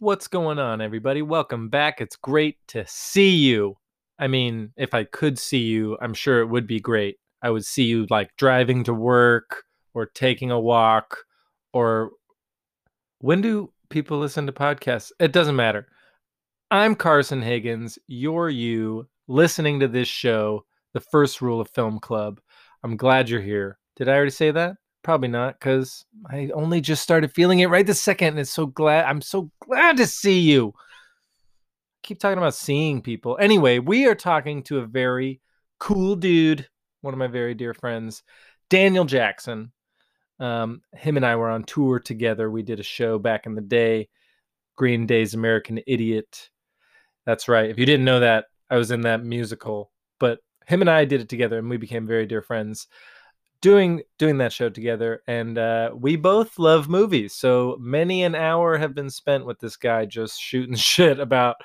What's going on, everybody? Welcome back. It's great to see you. I mean, if I could see you, I'm sure it would be great. I would see you like driving to work or taking a walk or when do people listen to podcasts? It doesn't matter. I'm Carson Higgins. You're you listening to this show, The First Rule of Film Club. I'm glad you're here. Did I already say that? Probably not, because I only just started feeling it right this second. And it's so glad I'm so glad to see you. keep talking about seeing people. Anyway, we are talking to a very cool dude, one of my very dear friends, Daniel Jackson. Um, him and I were on tour together. We did a show back in the day, Green Day's American Idiot. That's right. If you didn't know that, I was in that musical, but him and I did it together and we became very dear friends doing doing that show together and uh, we both love movies. So many an hour have been spent with this guy just shooting shit about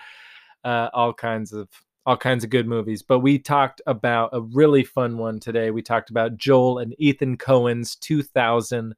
uh, all kinds of all kinds of good movies. But we talked about a really fun one today. We talked about joel and ethan coen's 2000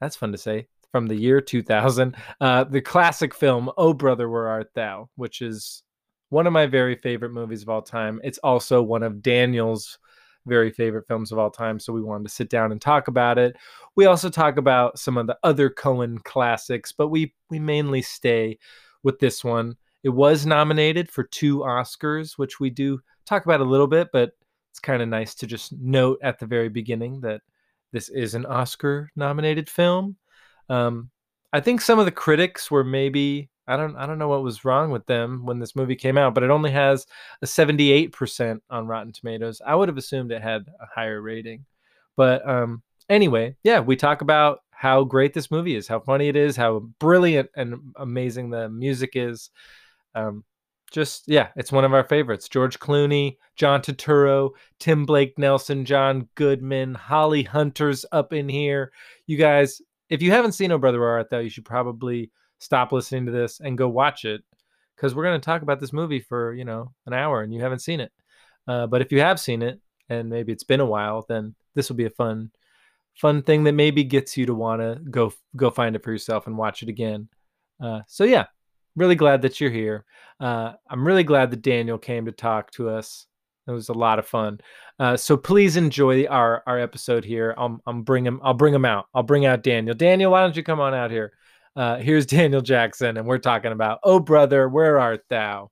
that's fun to say from the year 2000 uh, the classic film oh brother where art thou which is one of my very favorite movies of all time. It's also one of daniel's very favorite films of all time. So we wanted to sit down and talk about it. We also talk about some of the other Coen classics, but we we mainly stay with this one. It was nominated for two Oscars, which we do talk about a little bit, but it's kind of nice to just note at the very beginning that this is an Oscar nominated film. Um, I think some of the critics were maybe I don't I don't know what was wrong with them when this movie came out, but it only has a 78% on Rotten Tomatoes. I would have assumed it had a higher rating. But um anyway, yeah, we talk about how great this movie is, how funny it is, how brilliant and amazing the music is. Um just yeah, it's one of our favorites. George Clooney, John Turturro, Tim Blake Nelson, John Goodman, Holly Hunter's up in here. You guys, if you haven't seen Oh Brother Where Art Thou, you should probably stop listening to this and go watch it because we're going to talk about this movie for you know an hour and you haven't seen it. Uh, but if you have seen it and maybe it's been a while then this will be a fun fun thing that maybe gets you to want to go go find it for yourself and watch it again. Uh, so yeah really glad that you're here. Uh, i'm really glad that daniel came to talk to us. It was a lot of fun. Uh, so please enjoy our our episode here. I'll, I'll bring him i'll bring him out. I'll bring out daniel. Daniel why don't you come on out here uh, here's Daniel Jackson, and we're talking about Oh Brother, Where Art Thou?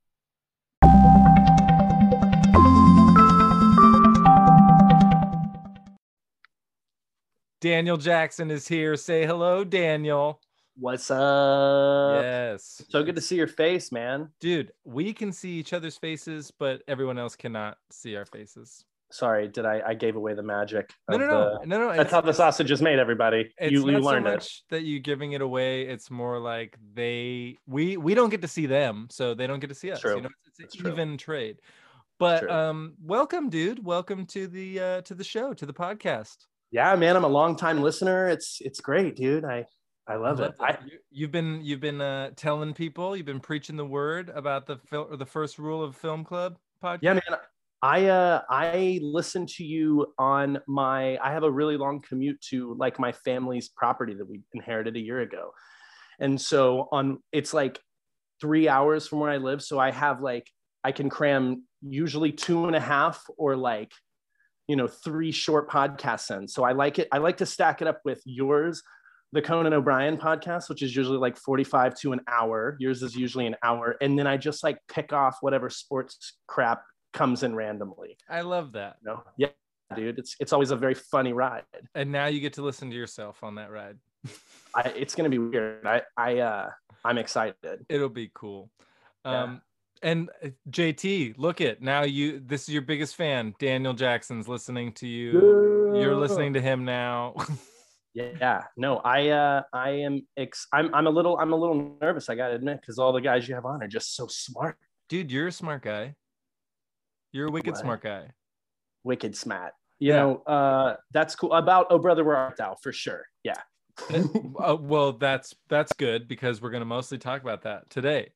Daniel Jackson is here. Say hello, Daniel. What's up? Yes. So good to see your face, man. Dude, we can see each other's faces, but everyone else cannot see our faces sorry, did I? I gave away the magic. No, no, no, the, no, no. That's how the sausage is made. Everybody, it's you, you not learned so much it. that you giving it away. It's more like they we we don't get to see them, so they don't get to see us. True. You know, it's, it's an even trade. But um, welcome, dude. Welcome to the uh, to the show, to the podcast. Yeah, man, I'm a long time listener. It's it's great, dude. I I love, I love it. I, you, have been you've been uh, telling people, you've been preaching the word about the fil- the first rule of Film Club podcast. Yeah, man. I uh I listen to you on my I have a really long commute to like my family's property that we inherited a year ago. And so on it's like three hours from where I live. So I have like I can cram usually two and a half or like you know three short podcasts in. So I like it. I like to stack it up with yours, the Conan O'Brien podcast, which is usually like 45 to an hour. Yours is usually an hour. And then I just like pick off whatever sports crap comes in randomly. I love that. You know? Yeah, dude. It's it's always a very funny ride. And now you get to listen to yourself on that ride. I, it's gonna be weird. I I uh I'm excited. It'll be cool. Um yeah. and uh, JT, look it. Now you this is your biggest fan. Daniel Jackson's listening to you. Yeah. You're listening to him now. yeah no i uh i am ex- i'm i'm a little i'm a little nervous i gotta admit because all the guys you have on are just so smart dude you're a smart guy you're a wicked what? smart guy. Wicked smart. You yeah. know, uh, that's cool. About Oh Brother Where Art Thou for sure. Yeah. uh, well, that's that's good because we're gonna mostly talk about that today.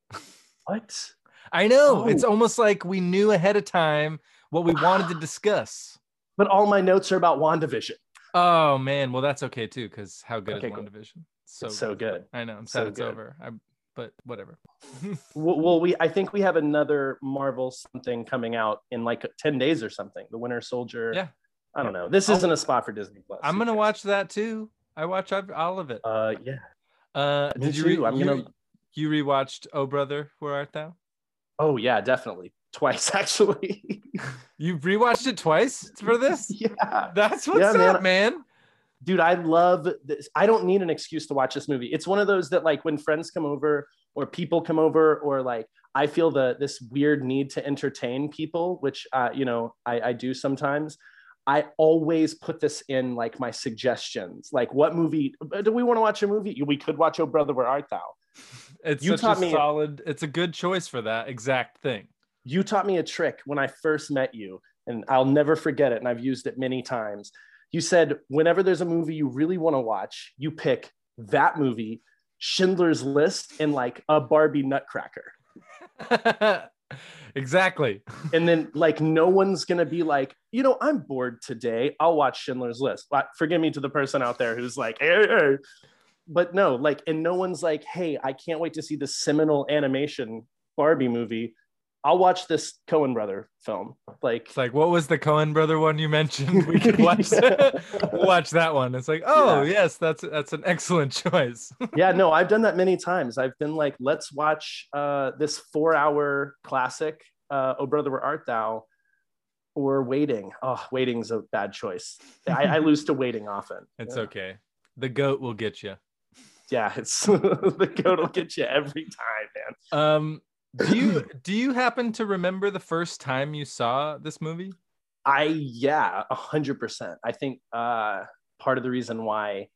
What? I know. Oh. It's almost like we knew ahead of time what we wanted to discuss. But all my notes are about WandaVision. Oh man, well that's okay too, because how good okay, is WandaVision? So so good. I know. I'm sad so it's good. over. I but whatever. well, we I think we have another Marvel something coming out in like 10 days or something. The Winter Soldier. Yeah. I don't know. This I'll- isn't a spot for Disney Plus. I'm gonna watch that too. I watch all of it. Uh yeah. Uh, Me did you re-. I'm you, gonna- you rewatched Oh Brother, Where Art Thou? Oh yeah, definitely. Twice actually. You rewatched it twice for this? yeah. That's what's Yeah, man. up, man. Dude i love this i don't need an excuse to watch this movie it's one of those that like when friends come over or people come over or like i feel the this weird need to entertain people which uh, you know I, I do sometimes i always put this in like my suggestions like what movie do we want to watch a movie we could watch oh brother where art thou It's You such taught a me- solid. It's a good choice for that exact thing. you taught me a trick when I first met you, and I'll never forget it. And I've used it many times. You said, whenever there's a movie you really want to watch, you pick that movie, Schindler's List, and like a Barbie Nutcracker. exactly. And then, like, no one's going to be like, you know, I'm bored today. I'll watch Schindler's List. But forgive me to the person out there who's like, hey, hey. But no, like, and no one's like, hey, I can't wait to see the seminal animation Barbie movie. I'll watch this Coen brother film. Like, It's like, what was the Coen brother one you mentioned? We could watch we'll watch that one. It's like, oh yes, that's that's an excellent choice. yeah, no, I've done that many times. I've been like, let's watch uh, this four hour classic, uh, Oh Brother, Where Art Thou? Or Waiting. Oh, Waiting's a bad choice. I, I lose to Waiting often. It's yeah. okay. The goat will get you. Yeah, it's the goat will get you every time, man. Um, do you do you happen to remember the first time you saw this movie? I yeah, a hundred percent. I think uh, part of the reason why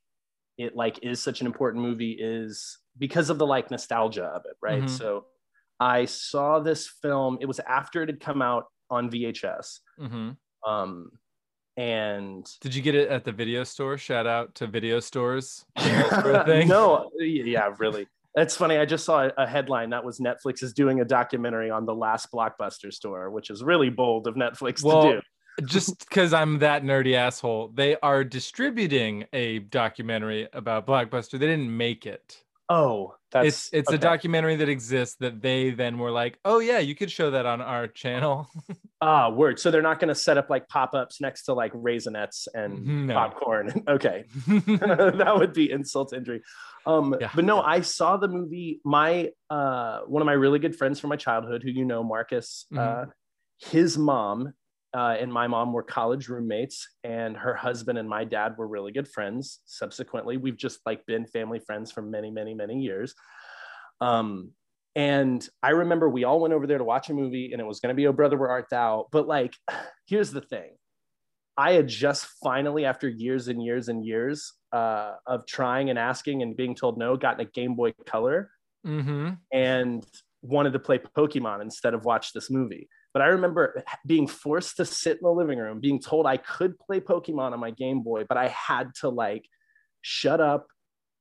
it like is such an important movie is because of the like nostalgia of it, right? Mhm. So I saw this film. It was after it had come out on VHS, hmm um, and Did you get it at the video store? Shout out to video stores. thing? no, yeah, really. That's funny. I just saw a- a headline that was Netflix is doing a documentary on the last Blockbuster store, which is really bold of Netflix Well, to do. Just because I'm that nerdy asshole, they are distributing a documentary about Blockbuster. They didn't make it. Oh, that's it's it's a documentary that exists that they then were like, oh yeah, you could show that on our channel. Ah, word. So they're not going to set up like pop ups next to like raisinets and No. popcorn. okay. that would be insult to injury. Um, Yeah. But no, I saw the movie. My uh, one of my really good friends from my childhood, who you know, Marcus, uh, Mhm. his mom uh, and my mom were college roommates, and her husband and my dad were really good friends. Subsequently, we've just like been family friends for many, many, many years. Um, and I remember we all went over there to watch a movie, and it was going to be "Oh Brother, Where Art Thou?" But like, here's the thing: I had just finally, after years and years and years uh, of trying and asking and being told no, gotten a Game Boy Color mm-hmm. and wanted to play Pokemon instead of watch this movie. But I remember being forced to sit in the living room, being told I could play Pokemon on my Game Boy, but I had to like shut up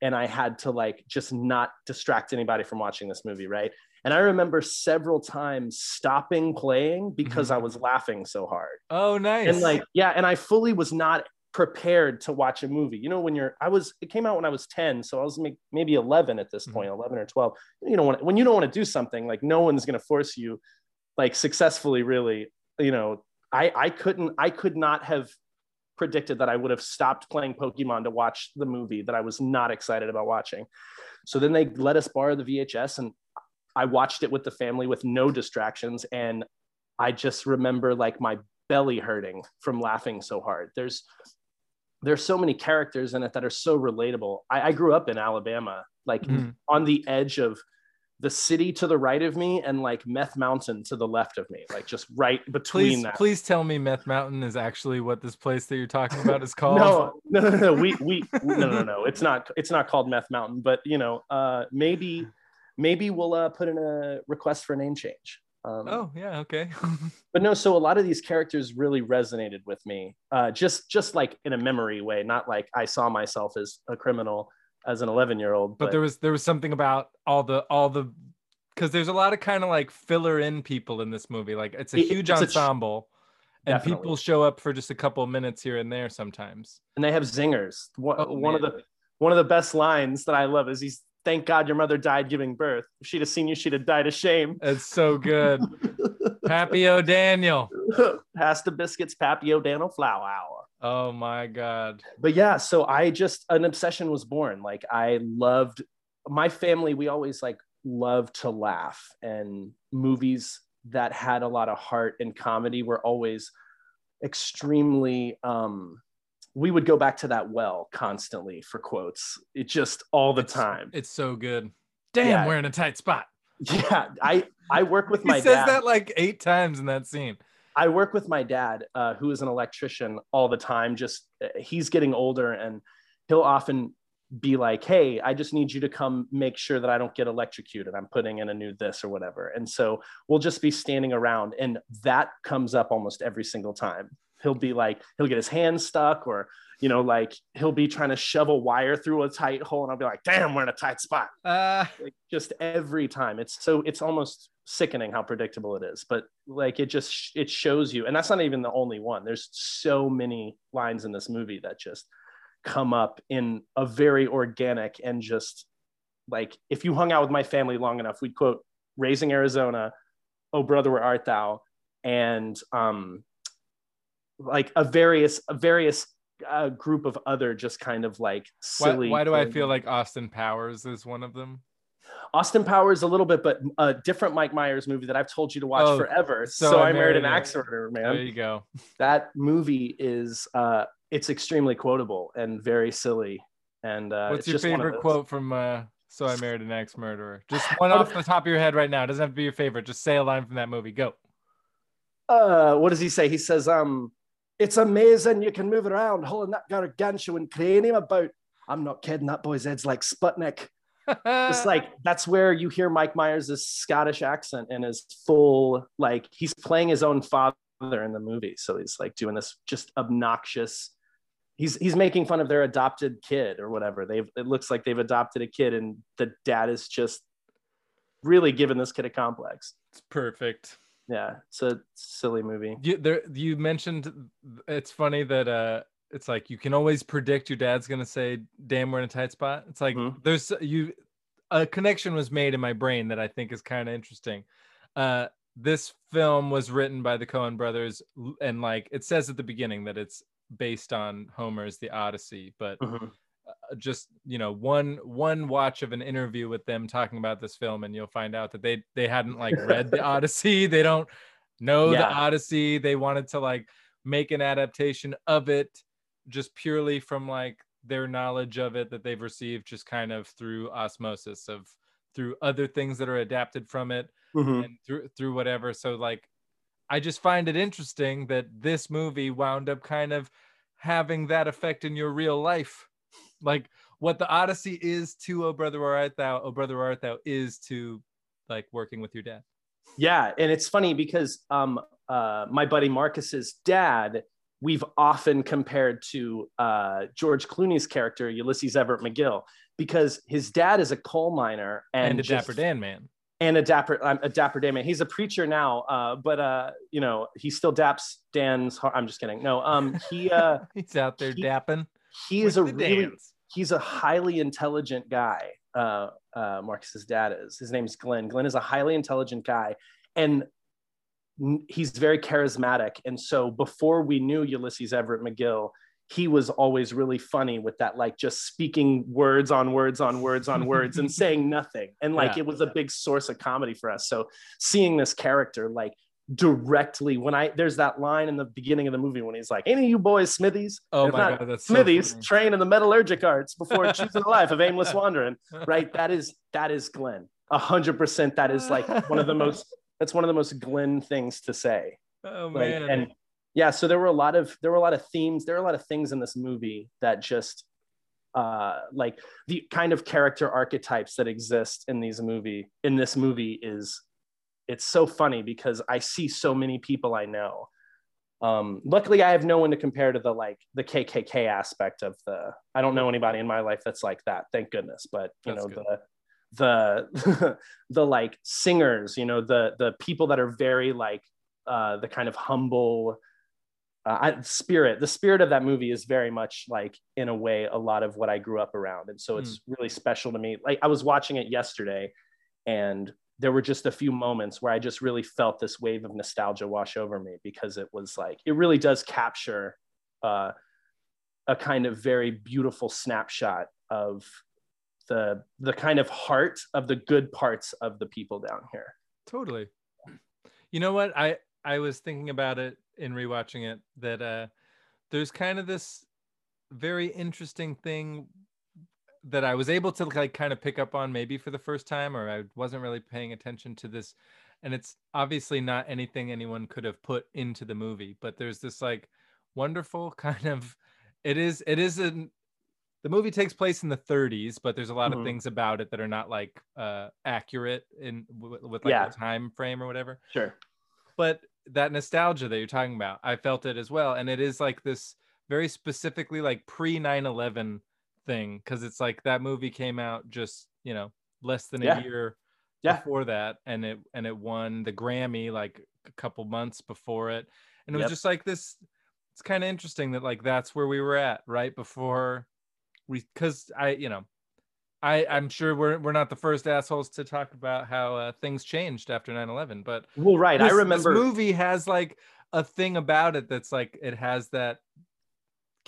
and I had to like just not distract anybody from watching this movie, right? And I remember several times stopping playing because I was laughing so hard Oh, nice. and like yeah and i fully was not prepared to watch a movie you know when you're i was it came out when i was 10 so i was maybe 11 at this Mhm. point 11 or 12 you know when, when you don't want to do something like no one's going to force you like successfully really you know i i couldn't i could not have predicted that i would have stopped playing pokemon to watch the movie that i was not excited about watching. So then they let us borrow the vhs and i watched it with the family with no distractions and i just remember like my belly hurting from laughing so hard. There's there's so many characters in it that are so relatable. I, I grew up in alabama like Mhm. on the edge of the city to the right of me and like meth mountain to the left of me like just right between please, that please tell me Meth Mountain is actually what this place that you're talking about is called. no no no no we we no no no it's not it's not called meth mountain but you know uh maybe maybe we'll uh put in a request for a name change um Oh, yeah, okay. but no so a lot of these characters really resonated with me uh just just like in a memory way not like i saw myself as a criminal as an 11 year old but there was there was something about all the all the because there's a lot of kind of like filler in people in this movie. Like it's a huge it's a tr- ensemble, and Definitely. people show up for just a couple of minutes here and there sometimes. and they have zingers one, Oh, one of the one of the best lines that i love is he's thank God your mother died giving birth. If she'd have seen you, she'd have died of shame. It's so good. Pappy O'Daniel. Pass the biscuits, Pappy O'Daniel flour hour. Oh my God. But yeah, so I just an obsession was born. Like I loved my family, we always like loved to laugh and movies that had a lot of heart and comedy were always extremely um we would go back to that well constantly for quotes it just all the It's- time It's so good. Damn, Yeah. we're in a tight spot. yeah i i work with He my says dad that like eight times in that scene. I work with my dad uh, who is an electrician all the time just uh, he's getting older and he'll often be like hey i just need you to come make sure that i don't get electrocuted. I'm putting in a new this or whatever. And so we'll just be standing around and that comes up almost every single time he'll be like he'll get his hand stuck or you know like he'll be trying to shove a wire through a tight hole and i'll be like damn we're in a tight spot. Uh, like just every time. It's so it's almost sickening how predictable it is but like it just it shows you and that's not even the only one. There's so many lines in this movie that just come up in a very organic and just like if you hung out with my family long enough we'd quote raising arizona oh brother where art thou? And um like a various a various uh, group of other just kind of like why, silly why do I feel like Austin Powers is one of them? Austin Powers a little bit, but a different Mike Myers movie that I've told you to watch Oh, forever. So So, I I married an axe murderer, man. There you go. That movie is uh, it's extremely quotable and very silly. And uh, What's your favorite quote from uh, So I Married an Axe Murderer? Just one off the top of your head right now. It doesn't have to be your favorite. Just say a line from that movie. Go. Uh, what does he say? He says, um, "It's amazing you can move around, holding that gargantuan crane cranium about." I'm not kidding. That boy's head's like Sputnik. it's like that's where you hear Mike Myers' Scottish accent and his full like he's playing his own father in the movie. So he's like doing this just obnoxious. He's he's making fun of their adopted kid or whatever. They've it looks like they've adopted a kid and the dad is just really giving this kid a complex. it's perfect. Yeah, it's a silly movie. You there you mentioned it's funny that uh it's like you can always predict your dad's gonna say damn we're in a tight spot. It's like Mhm. there's you a connection was made in my brain that I think is kind of interesting. Uh this film was written by the Coen brothers and like it says at the beginning that it's based on Homer's The Odyssey, but Mhm. Just you know one one watch of an interview with them talking about this film and you'll find out that they they hadn't like read the odyssey. They don't know the odyssey. They wanted to like make an adaptation of it just purely from like their knowledge of it that they've received just kind of through osmosis of through other things that are adapted from it Mhm. and through through whatever. So like i just find it interesting that this movie wound up kind of having that effect in your real life like what the odyssey is to oh brother where art thou oh brother where art thou is to like working with your dad Yeah, and it's funny because um, uh, my buddy Marcus's dad, we've often compared to uh, George Clooney's character Ulysses Everett McGill because his dad is a coal miner and, and, a just- dapper dan man and a dapper um, a dapper Dan man. He's a preacher now, uh, but uh, you know he still daps Dan's. Heart. I'm just kidding. No, um, he uh, he's out there he- dapping he is a really Dans. he's a highly intelligent guy. Uh, uh, Marcus's dad is. His name's Glenn. Glenn is a highly intelligent guy, and he's very charismatic. And so before we knew Ulysses Everett McGill, he was always really funny with that, like just speaking words on words on words on words and saying nothing. And like Yeah. it was a big source of comedy for us. So seeing this character like directly when I there's that line in the beginning of the movie when he's like, "Any of you boys Smithies?" oh If my not, god that's Smithies funny. train in the metallurgic arts before choosing a life of aimless wandering. Right? That is that is Glenn. A hundred percent. That is like one of the most. That's one of the most Glenn things to say. oh Like, man and yeah, so there were a lot of there were a lot of themes. There were a lot of things in this movie that just uh like the kind of character archetypes that exist in these movie in this movie is it's so funny because I see so many people I know. Um, luckily, I have no one to compare to the like the KKK aspect of the. I don't know anybody in my life that's like that. Thank goodness. But you That's know good. the the the like singers. You know the the people that are very like uh, the kind of humble, uh, I, spirit the spirit of that movie is very much like in a way a lot of what i grew up around and so it's mm. really special to me like i was watching it yesterday and there were just a few moments where i just really felt this wave of nostalgia wash over me because it was like it really does capture uh, a kind of very beautiful snapshot of the the kind of heart of the good parts of the people down here. Totally. You know what? I i was thinking about it in rewatching it that uh there's kind of this very interesting thing that I was able to like kind of pick up on maybe for the first time or I wasn't really paying attention to this and it's obviously not anything anyone could have put into the movie but there's this like wonderful kind of it is it is a the movie takes place in the 30s but there's a lot mm-hmm. of things about it that are not like uh accurate in w- with like yeah. the time frame or whatever sure but that nostalgia that you're talking about i felt it as well and it is like this very specifically like pre 9-11 thing because it's like that movie came out just you know less than yeah. a year yeah. before that and it and it won the grammy like a couple months before it and it yep. was just like this it's kind of interesting that like that's where we were at right before we because i you know I, I'm sure we're we're not the first assholes to talk about how uh, things changed after 9/11, but well, right. This, I remember this movie has like a thing about it that's like it has that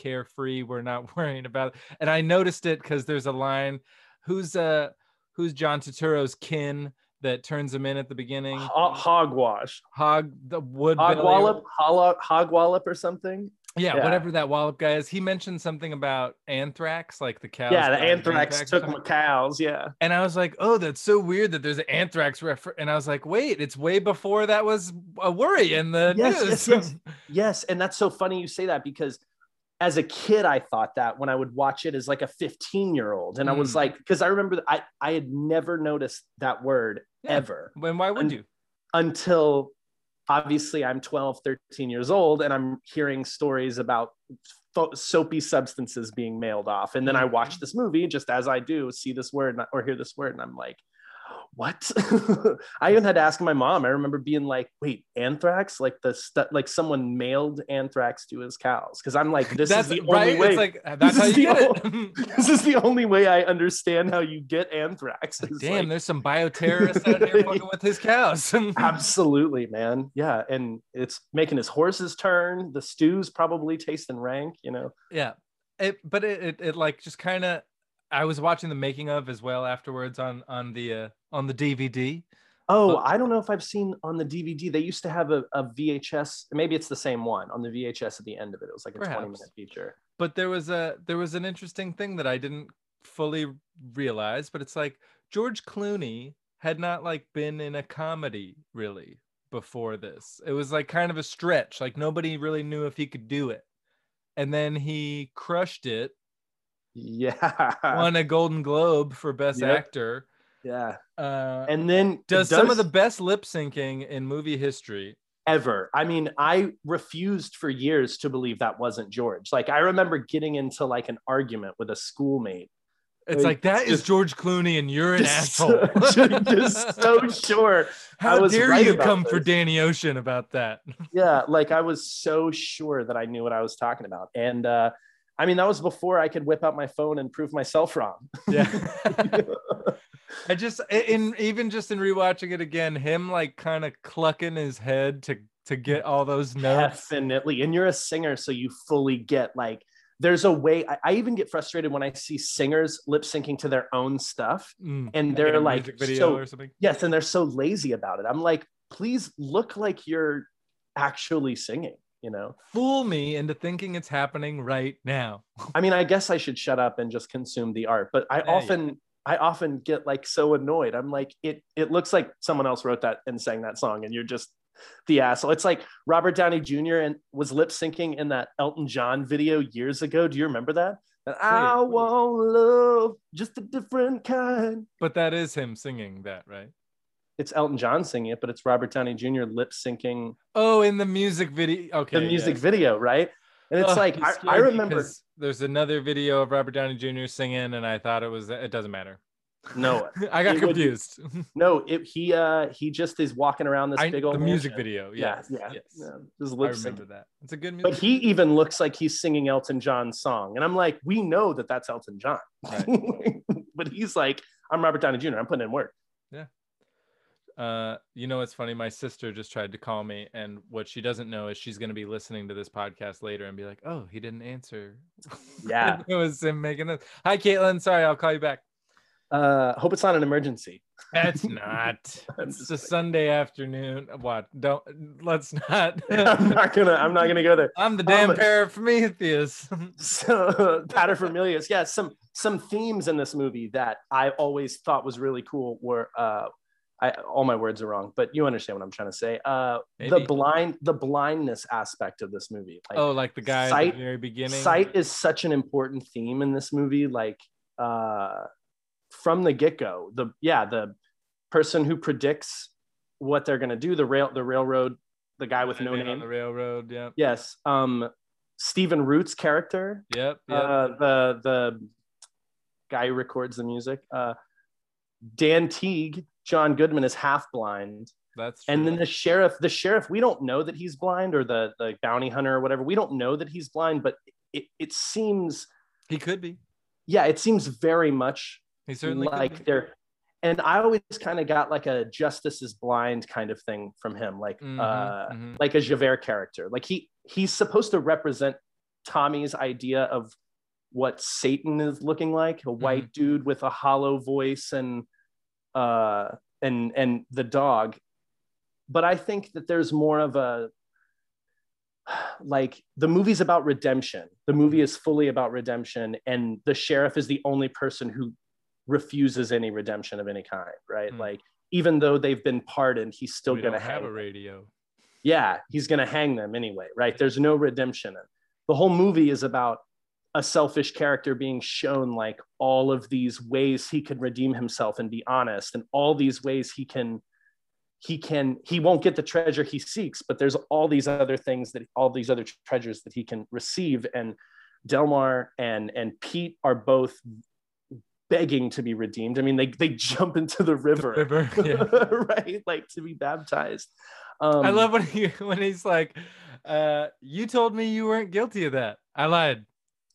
carefree. We're not worrying about it, and I noticed it because there's a line. Who's uh who's John Turturro's kin that turns him in at the beginning? hogwash. Hog the wood. Hogwallop. Hog, hogwallop or something. Yeah, yeah, whatever that Wallop guy is. He mentioned something about anthrax, like the cows. Yeah, the anthrax, anthrax took my cows. Yeah. And I was like, oh, that's so weird that there's an anthrax reference. And I was like, wait, it's way before that was a worry in the yes, news. Yes, yes, yes. And that's so funny you say that because as a kid, I thought that when I would watch it as like a 15 year old. And mm. I was mm. like, because I remember I, I had never noticed that word yeah. ever. When why would un- you? Until obviously I'm 12, 13 years old, and I'm hearing stories about soapy substances being mailed off. And then I watch mm-hmm. this movie just as I do, see this word or hear this word, and I'm like, what? I even had to ask my mom. I remember being like, wait, anthrax? Like the stuff, like someone mailed anthrax to his cows. Cause I'm like, this that's, is the right? only way. It's like, that's how you get it. this is the only way I understand how you get anthrax. Like, damn, like, there's some bioterrorists out here fucking with his cows. Absolutely, man. Yeah. And it's making his horses turn. The stew's probably tasting rank, you know? Yeah. It, but it, it, it like just kind of I was watching the making of as well afterwards on on the uh, on the DVD. Oh, I don't know if I've seen on the DVD. They used to have a, a, VHS. Maybe it's the same one on the VHS at the end of it. It was like a perhaps. 20 minute feature. But there was a there was an interesting thing that I didn't fully realize, but it's like George Clooney had not like been in a comedy really before this. It was like kind of a stretch. Like nobody really knew if he could do it. And then he crushed it yeah. Won a Golden Globe for Best yep. Actor. Yeah. Uh, and then does, does some of the best lip syncing in movie history ever. I mean, I refused for years to believe that wasn't George. Like I remember getting into like an argument with a schoolmate. It's like, like that just, is George Clooney, and you're an just, asshole. just so sure. How dare right you come this. for Danny Ocean about that? Yeah, like I was so sure that I knew what I was talking about, and uh, I mean, that was before I could whip out my phone and prove myself wrong. Yeah. I just in even just in rewatching it again, him like kind of clucking his head to to get all those notes. Definitely. And you're a singer, so you fully get like there's a way I, I even get frustrated when I see singers lip syncing to their own stuff mm, and they're like so, or something. Yes, and they're so lazy about it. I'm like, please look like you're actually singing you know? Fool me into thinking it's happening right now. I mean i guess i should shut up and just consume the art but i yeah, often yeah. i often get like so annoyed. I'm like it it looks like someone else wrote that and sang that song and you're just the asshole. It's like robert downey jr and was lip syncing in that elton john video years ago. Do you remember that? And I want love, just a different kind. But that is him singing that, right? It's Elton John singing it, but it's Robert Downey Jr. lip syncing. Oh, in the music video. Okay. The music yeah. video, right? And it's oh, like I, I remember there's another video of Robert Downey Jr. singing, and I thought it was it doesn't matter. No, I got It would- confused. no, it, he uh he just is walking around this I, big the old music video. Yeah, Yes, yeah, yes. yeah, just I lip remember syncing. that. It's a good music. But he even looks like he's singing Elton John's song, and I'm like, we know that that's Elton John, but he's like, I'm Robert Downey Jr. I'm putting in work. Uh, you know what's funny? My sister just tried to call me, and what she doesn't know is she's going to be listening to this podcast later and be like, "Oh, he didn't answer." Yeah. it was him making this. Hi, Caitlin. Sorry, I'll call you back. Uh, hope it's not an emergency. It's not. It's a. Sunday afternoon. What? Don't. Let's not. I'm not gonna. I'm not gonna go there. I'm the damn Um. So paterfamilias, yeah. Some some themes in this movie that I always thought was really cool were. Uh, I, all my words are wrong, but you understand what I'm trying to say. Uh, the blind, the blindness aspect of this movie. Like, oh, like the guy at sight- the very beginning. sight is such an important theme in this movie like uh from the get-go the yeah the person who predicts what they're going to do the rail the railroad the guy with no Man on name the railroad. Yeah. yes um stephen root's character Yep. Yep. uh the the guy who records the music uh dan teague john goodman is half blind That's and then the sheriff the sheriff we don't know that he's blind or the the bounty hunter or whatever we don't know that he's blind but it, it seems he could be. yeah it seems very much He certainly like they're and i always kind of got like a justice is blind kind of thing from him like Mhm, uh mhm. like a javert character like he he's supposed to represent tommy's idea of what satan is looking like a white Mm-hmm. dude with a hollow voice and uh and and the dog. But i think that there's more of a like the movie's about redemption. The movie is fully about redemption and the sheriff is the only person who refuses any redemption of any kind right? Hmm. like even though they've been pardoned he's still we gonna have a radio. yeah he's gonna hang them anyway right? There's no redemption. The whole movie is about a selfish character being shown like all of these ways he can redeem himself and be honest and all these ways he can he can he won't get the treasure he seeks but there's all these other things that all these other treasures that he can receive. And delmar and and pete are both begging to be redeemed. I mean they they jump into the river, river, yeah. right? Like to be baptized. Um, I love when he when he's like, uh, "You told me you weren't guilty of that. I lied,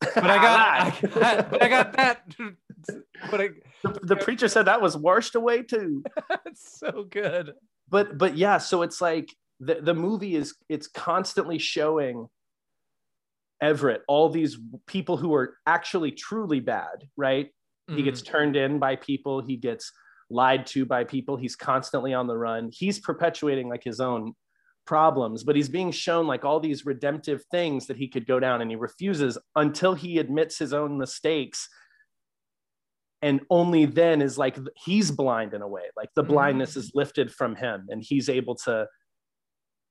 but I got, I got but I got that." but I, the, the preacher said that was washed away too it's so good. but but yeah so it's like the, the movie is it's constantly showing everett all these people who are actually truly bad right he gets Mhm. turned in by people he gets lied to by people he's constantly on the run he's perpetuating like his own problems but he's being shown like all these redemptive things that he could go down and he refuses until he admits his own mistakes and only then is like he's blind in a way like the Mhm. blindness is lifted from him and he's able to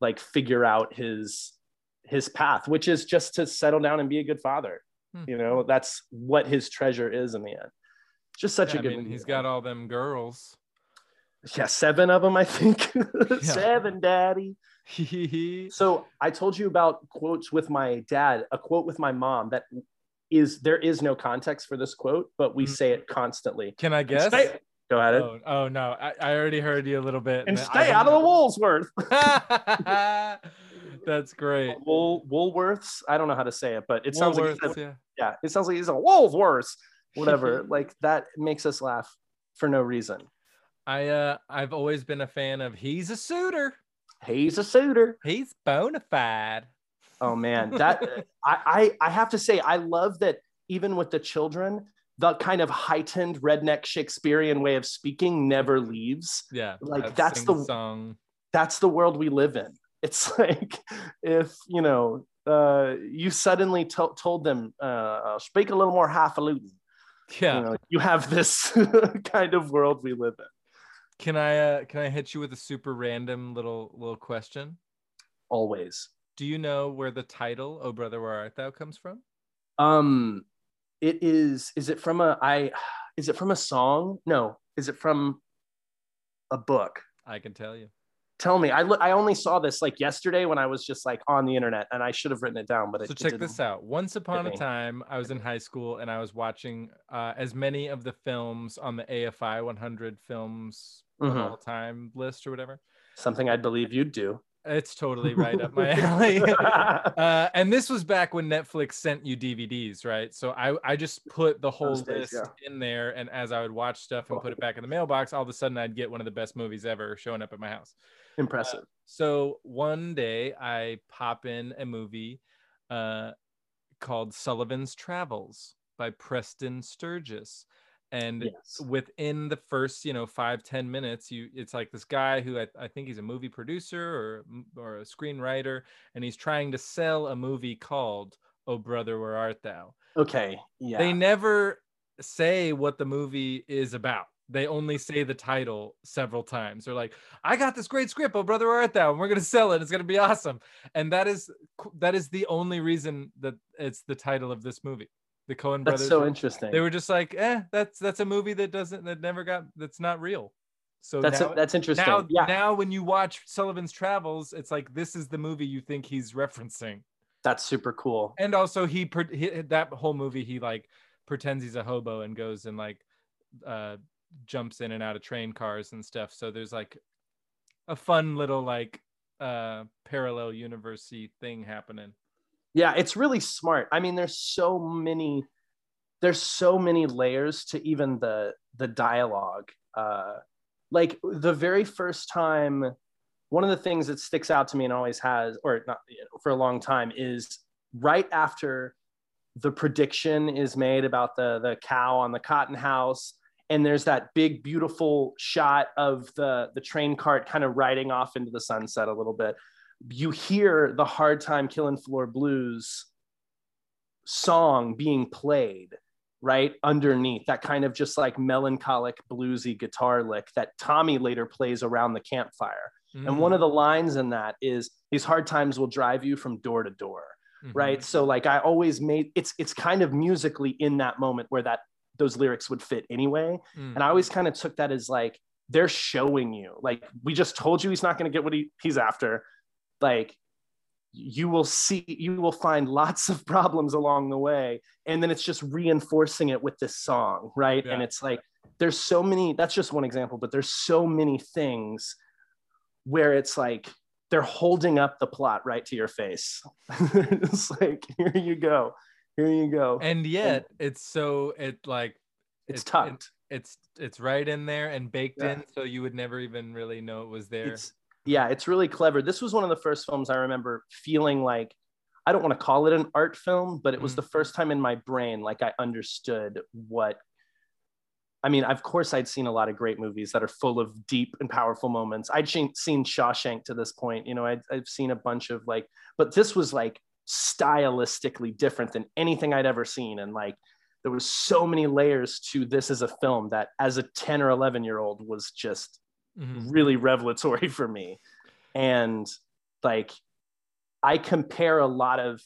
like figure out his his path which is just to settle down and be a good father Hmm. you know that's what his treasure is in the end just such Yeah, a I good mean, movie, he's man. got all them girls. yeah seven of them i think seven daddy Can so i told you about quotes with my dad a quote with my mom that is there is no context for this quote but we Mm. say it constantly Can I guess? Stay- go ahead Oh, oh no, I, I already heard you a little bit. and stay out of the woolsworth. That's great. Wool, woolworths i don't know how to say it but it sounds like Woolworths, said- yeah. yeah it sounds like he's a woolsworth whatever like that makes us laugh for no reason I uh I've always been a fan of he's a suitor. He's a suitor He's bona fide. Oh man, that I, I I have to say I love that even with the children, the kind of heightened redneck Shakespearean way of speaking never leaves. Yeah. Like, that that's the- song. That's the world we live in. It's like if you know uh, you suddenly to- told them uh, speak a little more highfalutin. Yeah. You, know, you have this kind of world we live in. Can I uh can I hit you with a super random little little question? Always. Do you know where the title "Oh Brother Where Art Thou" comes from? Um, it is. Is it from a? I. Is it from a song? No. Is it from a book? I can tell you. Tell me. I look. I only saw this like yesterday when I was just like on the internet, and I should have written it down. But it, So it check didn't. this out. Once upon a time, I was in high school and I was watching uh, as many of the films on the AFI 100 films Mhm. all time list or whatever. Something I'd believe you'd do. It's totally right up my alley. uh, and this was back when Netflix sent you DVDs, right? So I, I just put the whole days, list in there, and as I would watch stuff and put it back in the mailbox, all of a sudden I'd get one of the best movies ever showing up at my house. Impressive. So one day I pop in a movie uh, called Sullivan's Travels by Preston Sturges. And yes. within the first, you know, five, ten minutes, you it's like this guy who I, I think he's a movie producer or or a screenwriter, and he's trying to sell a movie called Oh Brother, Where Art Thou? Okay. Yeah. They never say what the movie is about. They only say the title several times. They're like, "I got this great script, oh brother, where art thou? And we're gonna sell it. It's gonna be awesome." And that is that is the only reason that it's the title of this movie. The Coen brothers. That's so were- interesting. They were just like, "Eh, that's that's a movie that doesn't that never got that's not real." So that's now, that's interesting. now, yeah. now when you watch Sullivan's Travels, it's like this is the movie you think he's referencing that's super cool. and also he, he that whole movie he like pretends he's a hobo and goes and like uh jumps in and out of train cars and stuff so there's like a fun little like uh parallel university thing happening Yeah, it's really smart. I mean, there's so many there's so many layers to even the the dialogue. Uh like the very first time one of the things that sticks out to me and always has or not you know, for a long time is right after the prediction is made about the the cow on the cotton house and there's that big beautiful shot of the the train cart kind of riding off into the sunset a little bit you hear the hard time killing floor blues song being played right underneath that kind of just like melancholic bluesy guitar lick that tommy later plays around the campfire Mm. and one of the lines in that is these hard times will drive you from door to door Mhm. right so like i always made it's it's kind of musically in that moment where that those lyrics would fit anyway Mm. and i always kind of took that as like they're showing you like we just told you he's not going to get what he, he's after like you will see you will find lots of problems along the way. And then it's just reinforcing it with this song right? And it's like there's so many that's just one example but there's so many things where it's like they're holding up the plot right to your face. It's like here you go here you go. And yet it's so it like it's it- tucked. it's it's right in there and baked Yeah. in so you would never even really know it was there. It's yeah it's really clever this was one of the first films i remember feeling like i don't want to call it an art film but it was Mhm. the first time in my brain like i understood what i mean of course i'd seen a lot of great movies that are full of deep and powerful moments i'd seen, seen shawshank to this point you know I'd, I've seen a bunch of like but this was like stylistically different than anything i'd ever seen and like there was so many layers to this as a film that as a 10 or 11 year old was just Mhm. really revelatory for me. And like, I compare a lot of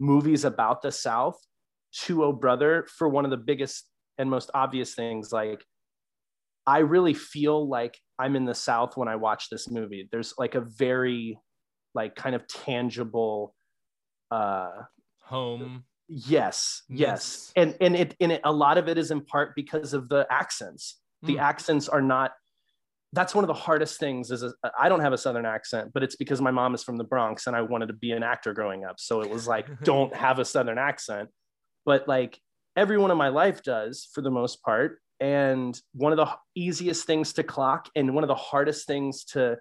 movies about the South to Oh Brother for one of the biggest and most obvious things. Like, I really feel like I'm in the South when I watch this movie. There's like a very, like, kind of tangible, uh, home yes, yes, Yes. and and it and it, a lot of it is in part because of the accents. The Mm. accents are not that's one of the hardest things is I don't have a southern accent, but it's because my mom is from the Bronx and I wanted to be an actor growing up. So it was like, don't have a southern accent. But like everyone in my life does for the most part. And one of the easiest things to clock and one of the hardest things to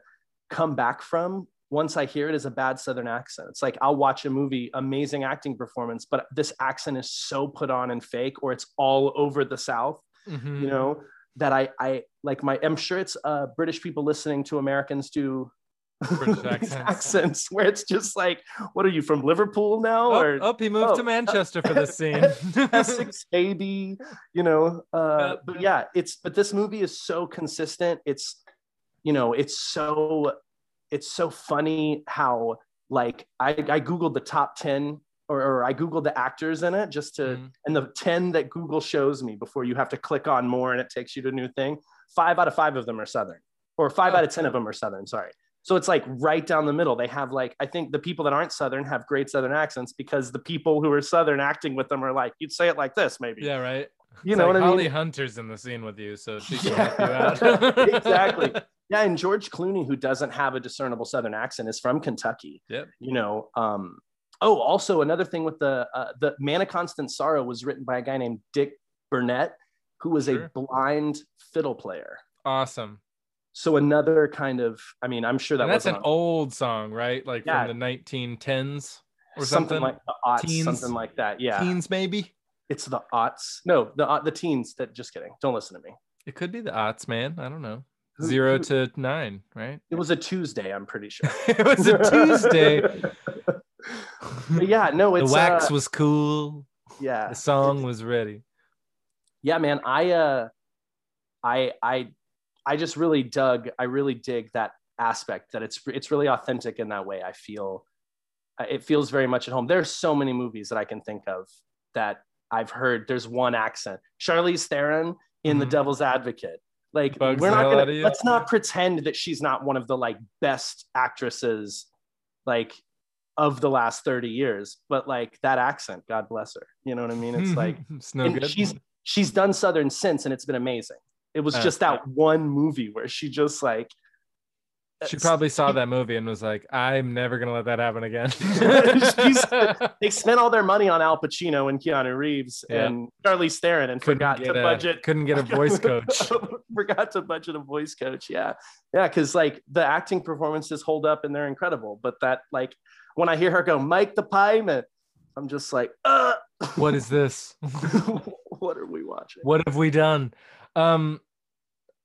come back from once I hear it is a bad southern accent. It's like I'll watch a movie, amazing acting performance, but this accent is so put on and fake, or it's all over the South Mhm. you know that i i like my i'm sure it's uh british people listening to americans do British accents. accents where it's just like what are you from liverpool now Oh, or oh, he moved oh, to Manchester for this scene. essex baby you know uh but yeah it's but this movie is so consistent it's you know it's so it's so funny how like i i googled the top 10 or, or i googled the actors in it just to Mhm. and the 10 that Google shows me before you have to click on more and it takes you to a new thing, five out of five of them are Southern, or five Oh, out of 10 of them are Southern. Sorry. So it's like right down the middle. They have like I think the people that aren't Southern have great Southern accents because the people who are Southern acting with them are like, you'd say it like this, maybe. Yeah, right. You It's know like what I Holly mean? Hunter's in the scene with you, so she can Yeah. help you out. exactly. Yeah, and George Clooney, who doesn't have a discernible Southern accent, is from Kentucky. Yep. You know. Um, oh, also another thing with the uh, the Man of Constant Sorrow was written by a guy named Dick Burnett, who was Sure. a blind fiddle player. Awesome. So another kind of, I mean, I'm sure that And that's wasn't an old song, right? Like Yeah. from the 1910s or something, something. like the aughts, Teens. something like that. Yeah, Teens, maybe. it's the aughts. No, the au- the teens. That just kidding. Don't listen to me. It could be the aughts, man. I don't know. Zero to nine, right? It was a Tuesday. I'm pretty sure. it was a Tuesday. But yeah, no, it's the wax uh, was cool. yeah. The song was ready. yeah man i uh i i i just really dug i really dig that aspect that it's it's really authentic in that way i feel uh, it feels very much at home there's so many movies that i can think of that i've heard there's one accent charlize theron in the Mhm. devil's advocate like Bugs we're not gonna let's not pretend that she's not one of the like best actresses like of the last 30 years but like that accent god bless her you know what i mean it's like it's no good. she's she's done southern since and it's been amazing it was Uh, just that one movie where she just like she probably saw that movie and was like, "I'm never gonna let that happen again." They spent all their money on al pacino and keanu reeves Yeah. and charlize theron and couldn't forgot to a, budget couldn't get a voice coach. forgot to budget a voice coach yeah yeah because like the acting performances hold up and they're incredible but that like when i hear her go make the payment, i'm just like uh what is this? what are we watching What have we done? Um,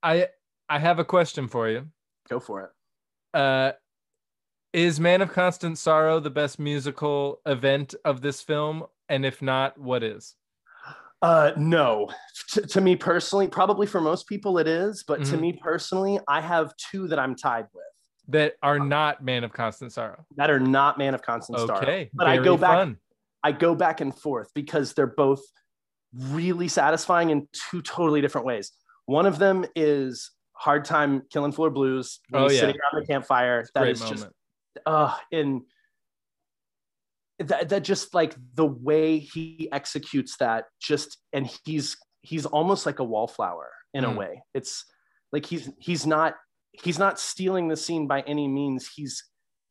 I I have a question for you. go for it Uh, is Man of Constant Sorrow the best musical event of this film? And if not, what is? Uh, no, T- to me personally, probably for most people it is, but to Mhm. me personally, I have two that I'm tied with That are not Man of Constant Sorrow. that are not Man of Constant Star. Okay, But I very go back- fun. I go back and forth because they're both really satisfying in two totally different ways. One of them is Hard Time Killing Floor Blues when Oh, yeah. sitting around the campfire. That Great is moment. just uh in that, that just like the way he executes that just and he's he's almost like a wallflower in a Mm. way it's like he's he's not he's not stealing the scene by any means. He's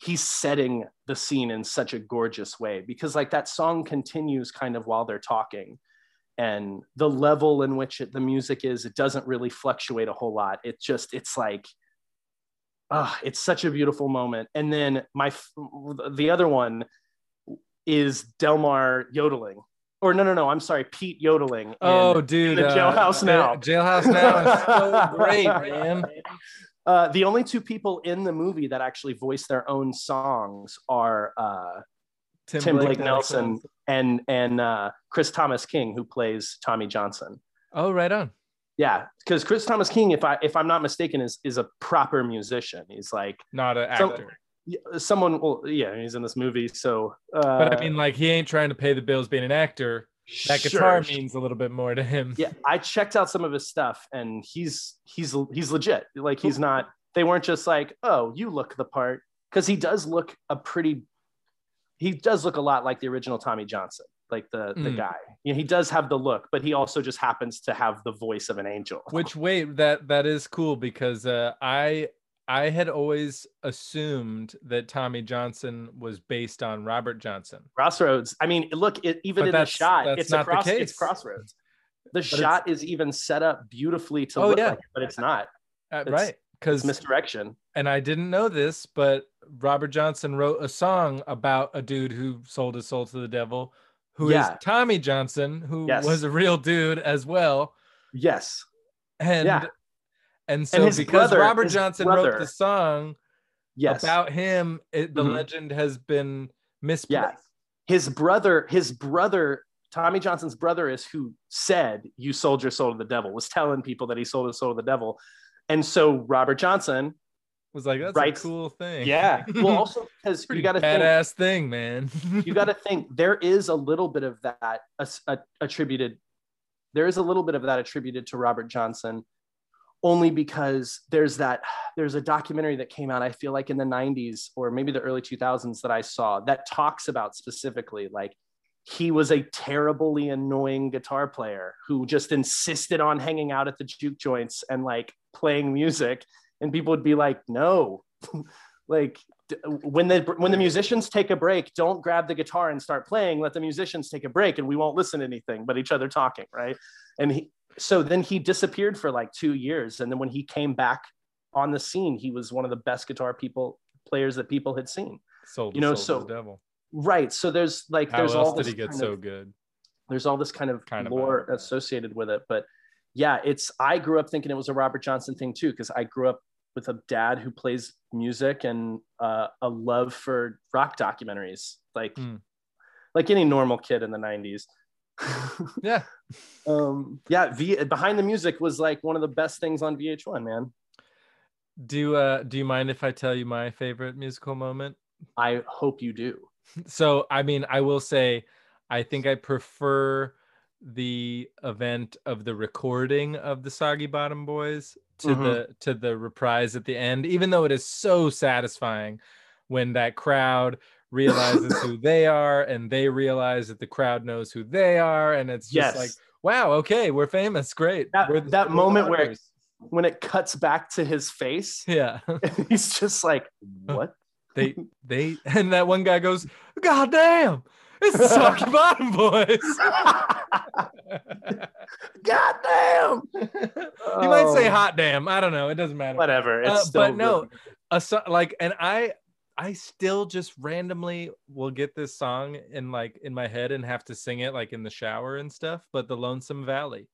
he's setting the scene in such a gorgeous way because like that song continues kind of while they're talking. And the level in which it, the music is it doesn't really fluctuate a whole lot. It just it's like ah it's such a beautiful moment. And then my the other one is delmar yodeling. Or no no no i'm sorry pete yodeling in- Oh, dude, the Jailhouse Now. Jailhouse Now is so great, man. Uh, the only two people in the movie that actually voice their own songs are uh, Tim, Blake, Nelson and and uh, Chris Thomas King, who plays Tommy Johnson. Oh, right on. Yeah, because Chris Thomas King, if I if I'm not mistaken, is is a proper musician. He's like Not an actor. someone. Well, yeah, he's in this movie, so. Uh, but I mean, like, he ain't trying to pay the bills being an actor. That guitar sure. means a little bit more to him. Yeah, I checked out some of his stuff, and he's he's he's legit. Like he's not. They weren't just like, oh, you look the part, because he does look a pretty. He does look a lot like the original Tommy Johnson, like the the Mm. guy. You know, he does have the look, but he also just happens to have the voice of an angel. Which wait, that that is cool because uh, I I had always assumed that Tommy Johnson was based on Robert Johnson. Crossroads. I mean, look, it, even But in the shot, it's a not the cross. It's. Crossroads. The it's- shot is even set up beautifully to Oh, look yeah. like it, but it's not. Uh, It's- right? Because misdirection. and I didn't know this, but Robert Johnson wrote a song about a dude who sold his soul to the devil, who is Yeah. Tommy Johnson, who Yes. was a real dude as well. Yes. And Yeah. And so his because brother- Robert Johnson wrote the song Yes. about him, it, the Mhm. legend has been misplaced. Yeah. his brother, his brother, Tommy Johnson's brother is who said, You sold your soul to the devil, was telling people that he sold his soul to the devil. And so Robert Johnson, was like that's Right. a cool thing. yeah. Well, also because you got to think, badass thing, man. you got to think there is a little bit of that a- attributed there is a little bit of that attributed to robert johnson only because there's that there's a documentary that came out i feel like in the 90s or maybe the early 2000s that i saw that talks about specifically like he was a terribly annoying guitar player who just insisted on hanging out at the juke joints and like playing music. And people would be like no. Like when the when the musicians take a break don't grab the guitar and start playing. Let the musicians take a break and we won't listen to anything but each other talking right? And he so then he disappeared for like two years and then when he came back on the scene he was one of the best guitar people players that people had seen so You know, so- the devil. right so there's like How there's all did this he get so of- good? there's all this kind of Kind of lore vibe. associated with it but yeah it's i grew up thinking it was a robert johnson thing too because i grew up with a dad who plays music and uh, a love for rock documentaries like Hmm. like any normal kid in the 90s Yeah. um yeah v- behind the music was like one of the best things on vh1 man Do uh do you mind if I tell you my favorite musical moment? i hope you do So I mean, I will say, I think I prefer the event of the recording of the Soggy Bottom Boys to Mhm. the to the reprise at the end, even though it is so satisfying when that crowd realizes who they are and they realize that the crowd knows who they are, and it's just yes like, wow, okay, we're famous, great. That- the- that moment where- Rockers. when it cuts back to his face yeah, he's just like what they they and that one guy goes, God damn, it's Soggy Bottom Boys. god damn you might say Oh. hot damn. I don't know. It doesn't matter. whatever it's Uh, still but no, A like, and I, I still just randomly will get this song in like in my head and have to sing it like in the shower and stuff. But the Lonesome Valley,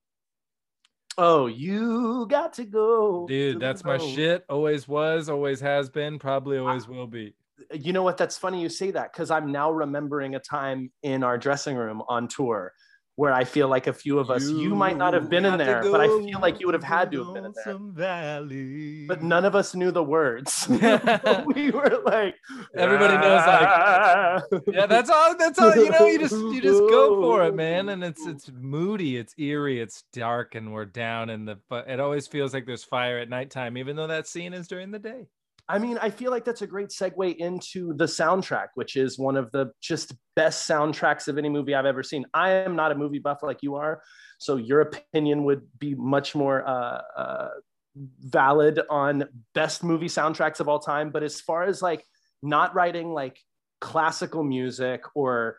oh you got to go dude, the that's my shit. Always was, always has been, probably always will be. Uh, you know what that's funny you say that because i'm now remembering a time in our dressing room on tour where i feel like a few of us you, might not have been in there but i feel like you would have had to have been in there Valley. but none of us knew the words we were like Everybody knows, like, "Ah." yeah that's all that's all you know you just you just go for it man and it's it's moody it's eerie it's dark and we're down in the but it always feels like there's fire at nighttime even though that scene is during the day I mean, I feel like that's a great segue into the soundtrack, which is one of the just best soundtracks of any movie I've ever seen. I am not a movie buff like you are, so your opinion would be much more uh, uh, valid on best movie soundtracks of all time. But as far as like not writing like classical music or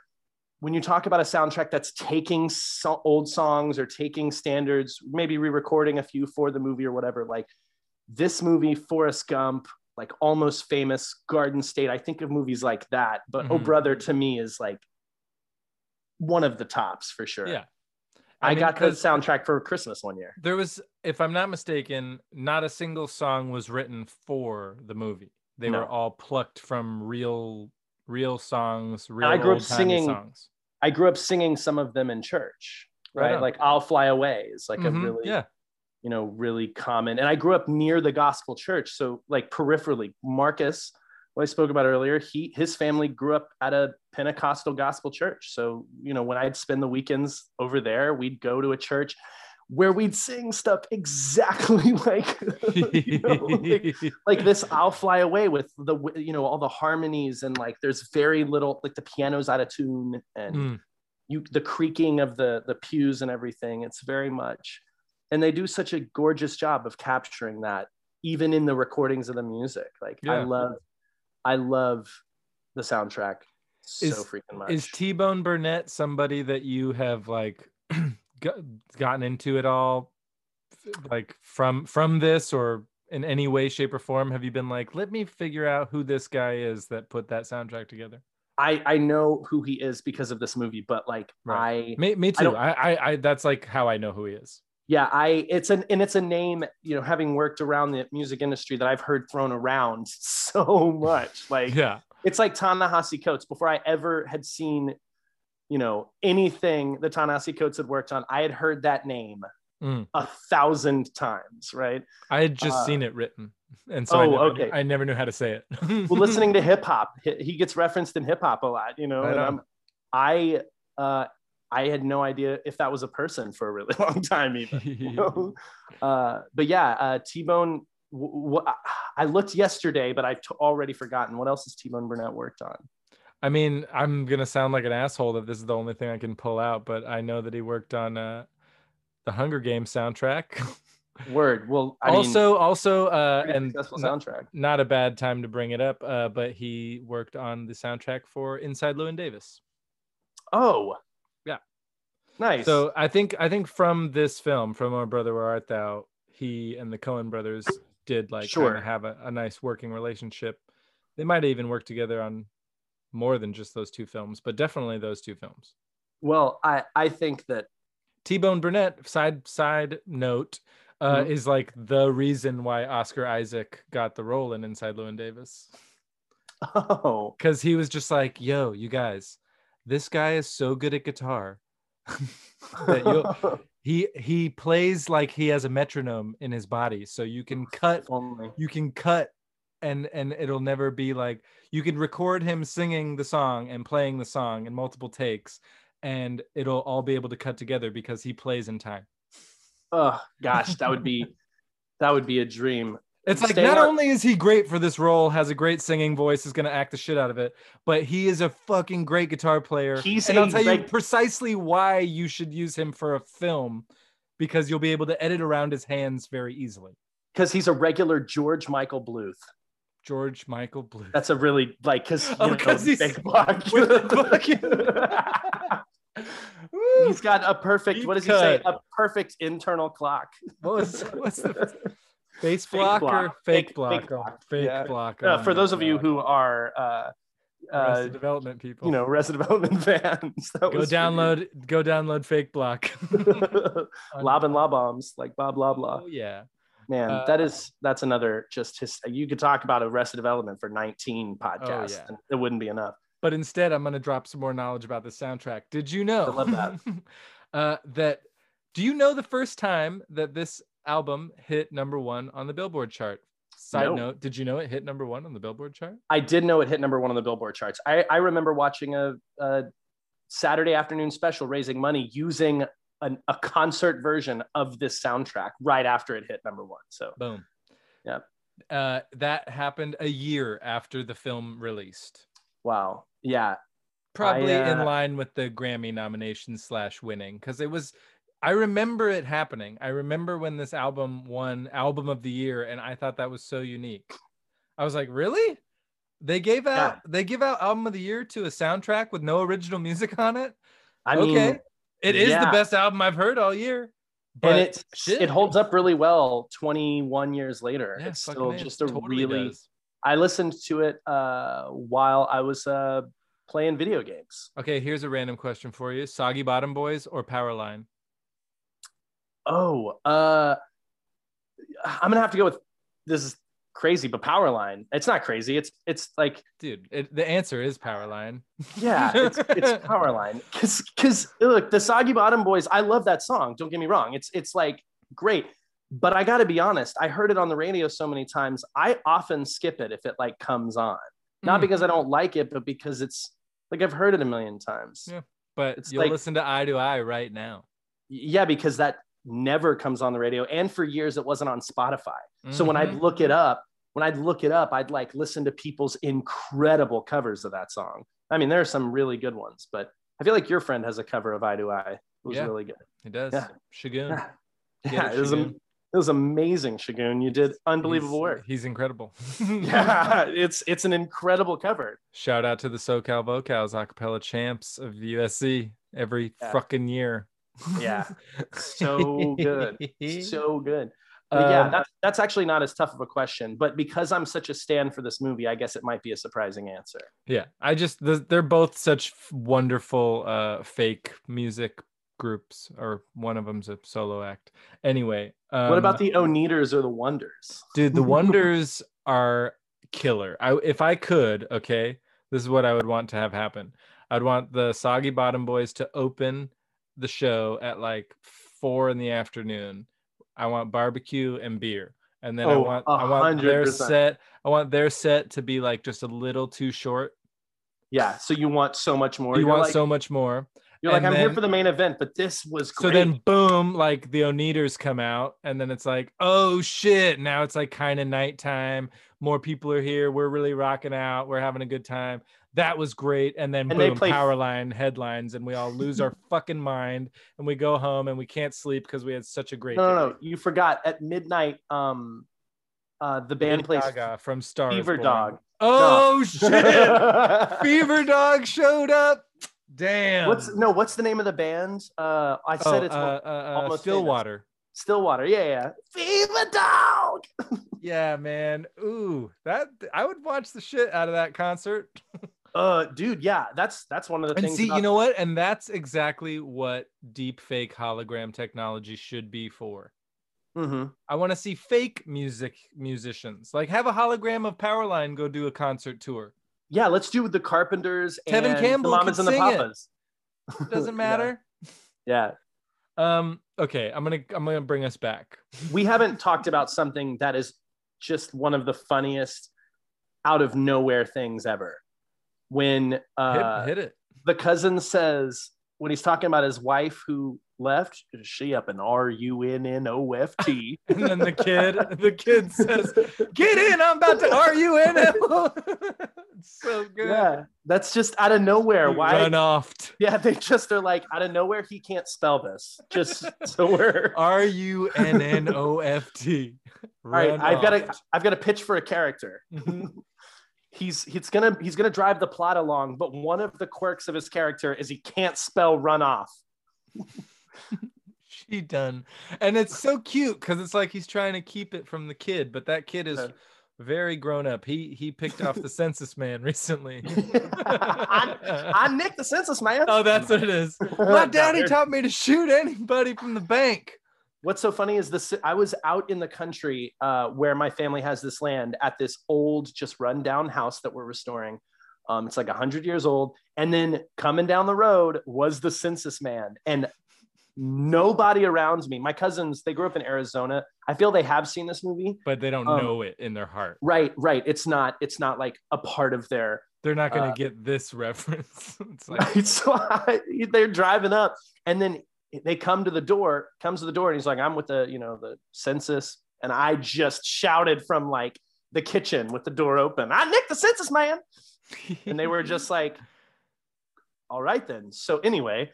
when you talk about a soundtrack that's taking so- old songs or taking standards, maybe re-recording a few for the movie or whatever, like this movie, Forrest Gump, like almost famous Garden State. I think of movies like that, but Oh Mhm. Brother to me is like one of the tops for sure. yeah I, mean, got the soundtrack for Christmas one year. there was if i'm not mistaken not a single song was written for the movie they No. were all plucked from real real songs real I grew up singing- songs I grew up singing some of them in church, Right like I'll Fly Away is like Mhm, a really, yeah you know, really common. And I grew up near the gospel church. So like peripherally, Marcus, what I spoke about earlier, he his family grew up at a Pentecostal gospel church. So, you know, when I'd spend the weekends over there, we'd go to a church where we'd sing stuff exactly like, you know, like, like this I'll Fly Away with the you know all the harmonies and like there's very little like the piano's out of tune and Mm. you the creaking of the the pews and everything it's very much and they do such a gorgeous job of capturing that even in the recordings of the music like i love i love the soundtrack so Is- freaking much Is T Bone Burnett somebody that you have like gotten into it all, like from from this or in any way, shape, or form? Have you been like, let me figure out who this guy is that put that soundtrack together? i i know who he is because of this movie but like i Me, me too. I, I, I, that's like how I know who he is. Yeah i it's an and it's a name you know having worked around the music industry that i've heard thrown around so much like Yeah, it's like Ta-Nehisi Coates. Before I ever had seen, you know, anything that Ta-Nehisi Coates had worked on, I had heard that name Mm. a thousand times, right? I had just Uh, seen it written, and so I oh, never, okay. I never knew how to say it. Well, listening to hip hop, he gets referenced in hip hop a lot, you know. Right and. I'm, I, uh, I had no idea if that was a person for a really long time, even. you know? uh, but yeah, uh, T Bone. W- w- I looked yesterday, but I've t- already forgotten. What else has T Bone Burnett worked on? I mean, I'm gonna sound like an asshole that this is the only thing I can pull out, but I know that he worked on uh, the Hunger Games soundtrack. Word. Well, I also, mean, also, uh, and successful not, soundtrack. not a bad time to bring it up, uh, but he worked on the soundtrack for Inside Llewyn Davis. Oh. Nice. So I think I think from this film, from O Brother Where Art Thou, he and the Coen brothers did like Sure. kind of have a, a nice working relationship. They might have even worked together on more than just those two films, but definitely those two films. well, I I think that T Bone Burnett, side side note, uh, Mhm. is like the reason why Oscar Isaac got the role in Inside Llewyn Davis. oh Because he was just like, yo, you guys, this guy is so good at guitar. he he plays like he has a metronome in his body. So you can cut you can cut and and it'll never be like you can record him singing the song and playing the song in multiple takes and it'll all be able to cut together because he plays in time. Oh gosh, that would be that would be a dream. It's like not on- only is he great for this role, has a great singing voice, is going to act the shit out of it, but he is a fucking great guitar player. He's and I'll a tell you precisely why you should use him for a film because you'll be able to edit around his hands very easily. Because he's a regular George Michael Bluth. George Michael Bluth. That's a really like because Oh, he's- big block. with the Woo! he's got a perfect. Deep what does he say? A perfect internal clock. what was what's the face Fake block, or fake, Fake- block? fake block. Fake Yeah. block. Uh, oh for those of you who are, uh, uh, development people, you know, Arrested Development fans, go was for you. download, go download fake block. Lob and lob bombs like Bob Loblaw. Oh yeah. Man, Uh, that is that's another just his. You could talk about Arrested Development for 19 podcasts, oh, yeah. and it wouldn't be enough. But instead, I'm going to drop some more knowledge about the soundtrack. Did you know I love that. uh, that? Do you know the first time that this album hit number one on the Billboard chart? Side No. note: Did you know it hit number one on the Billboard chart? I did know it hit number one on the Billboard charts. I, I remember watching a, a Saturday afternoon special raising money using an, a concert version of this soundtrack right after it hit number one. So Boom. Yeah. Uh, that happened a year after the film released. wow, yeah, Probably in uh, line with the Grammy nomination slash winning, because it was. I remember it happening. I remember when this album won Album of the Year, and I thought that was so unique. I was like, really? They gave out they give out Album of the Year to a soundtrack with no original music on it. I okay, mean, it is the best album I've heard all year. But and it shit. it holds up really well 21 years later. Yeah, it's still just a totally really. does. I listened to it uh, while I was uh, playing video games. Okay, here's a random question for you: Soggy Bottom Boys or Powerline? Oh, uh, I'm gonna have to go with this is crazy, but Powerline. It's not crazy. It's it's like Dude, it, the answer is Powerline. yeah, it's it's Powerline. Cause cause look, the Soggy Bottom Boys. I love that song. Don't get me wrong. It's it's like great. But I got to be honest. I heard it on the radio so many times. I often skip it if it like comes on. Not Mm. because I don't like it, but because it's like I've heard it a million times. Yeah. But It's you'll like- listen to Eye to Eye right now. Yeah, because that never comes on the radio, and for years it wasn't on Spotify. So when I'd Mhm. look it up, when I'd look it up, I'd like listen to people's incredible covers of that song. I mean, there are some really good ones, but I feel like your friend has a cover of Eye to Eye. It was Yeah. really good. It does. Yeah. Shagun. Yeah, yeah it, it, was, am- it was amazing, Shagun. You did unbelievable He's- work. He's incredible. Yeah, it's it's an incredible cover. Shout out to the SoCal Vocals acapella champs of USC every Yeah. fucking year. Yeah, so good. so good. But yeah, Um, that's that's actually not as tough of a question. But because I'm such a stand for this movie, I guess it might be a surprising answer. yeah. I just they're both such wonderful uh fake music groups, or one of them's a solo act. Anyway, um, what about the Oneders or the Wonders? dude? The Wonders are killer. I if I could, okay, this is what I would want to have happen. I'd want the Soggy Bottom Boys to open the show at like four in the afternoon. I want barbecue and beer. And then I Oh, want I want their set. I want their set to be like just a little too short. Yeah, so you want so much more. you You're want like, so much more. You're like, And I'm here for the main event, but this was So then, boom, like the Oneders come out, and then it's like, oh shit! Now it's like kind of nighttime. More people are here. We're really rocking out. We're having a good time. That was great. And then And boom, play- Powerline headlines, and we all lose our fucking mind, and we go home and we can't sleep because we had such a great. no, no, day. no. You forgot at midnight. Um, uh, the band plays from Star Fever. Dog. Oh shit! Fever Dog showed up. Damn. What's no? What's the name of the band? Uh, I oh, said it's uh, uh, uh, almost Stillwater. Stillwater. Yeah, yeah. Fever Dog. Yeah, man. Ooh, that I would watch the shit out of that concert. Uh, dude, yeah, that's that's one of the And things. see, about- you know what? And that's exactly what deep fake hologram technology should be for. Mhm. I want to see fake music musicians. Like have a hologram of Powerline go do a concert tour. Yeah, let's do the Carpenters. Tevin and Campbell the Mamas and the sing it. Doesn't Yeah, matter. Yeah. Um, okay, I'm gonna I'm gonna bring us back. we haven't talked about something that is just one of the funniest out of nowhere things ever. When uh, hit, hit it. the cousin says, when he's talking about his wife who left, is she up in R U N N O F T? And then the kid, the kid says, "Get in! I'm about to R U N L." It's so good. Yeah, that's just out of nowhere. Why? Run off. Yeah, they just are like out of nowhere. He can't spell this. Just so we're all R U N N O F T. right. I've got a I've got a pitch for a character. He's he's gonna he's gonna drive the plot along, but one of the quirks of his character is he can't spell run off. She done, and it's so cute because it's like he's trying to keep it from the kid, but that kid is very grown up. He he picked off the census man recently. I, I nicked the census man. oh, that's what it is. My daddy taught me to shoot anybody from the bank. What's so funny is this I was out in the country uh, where my family has this land at this old, just rundown house that we're restoring. Um, it's like 100 years old. And then coming down the road was the census man. And nobody around me, my cousins, they grew up in Arizona. I feel they have seen this movie. But they don't Um, know it in their heart. Right, right. It's not, it's not like a part of their They're not gonna uh, get this reference. it's like. So I, they're driving up, and then they come to the door. Comes to the door, and he's like, "I'm with the, you know, the census." And I just shouted from like the kitchen with the door open, "I nicked the census man!" And they were just like, "All right then." So anyway,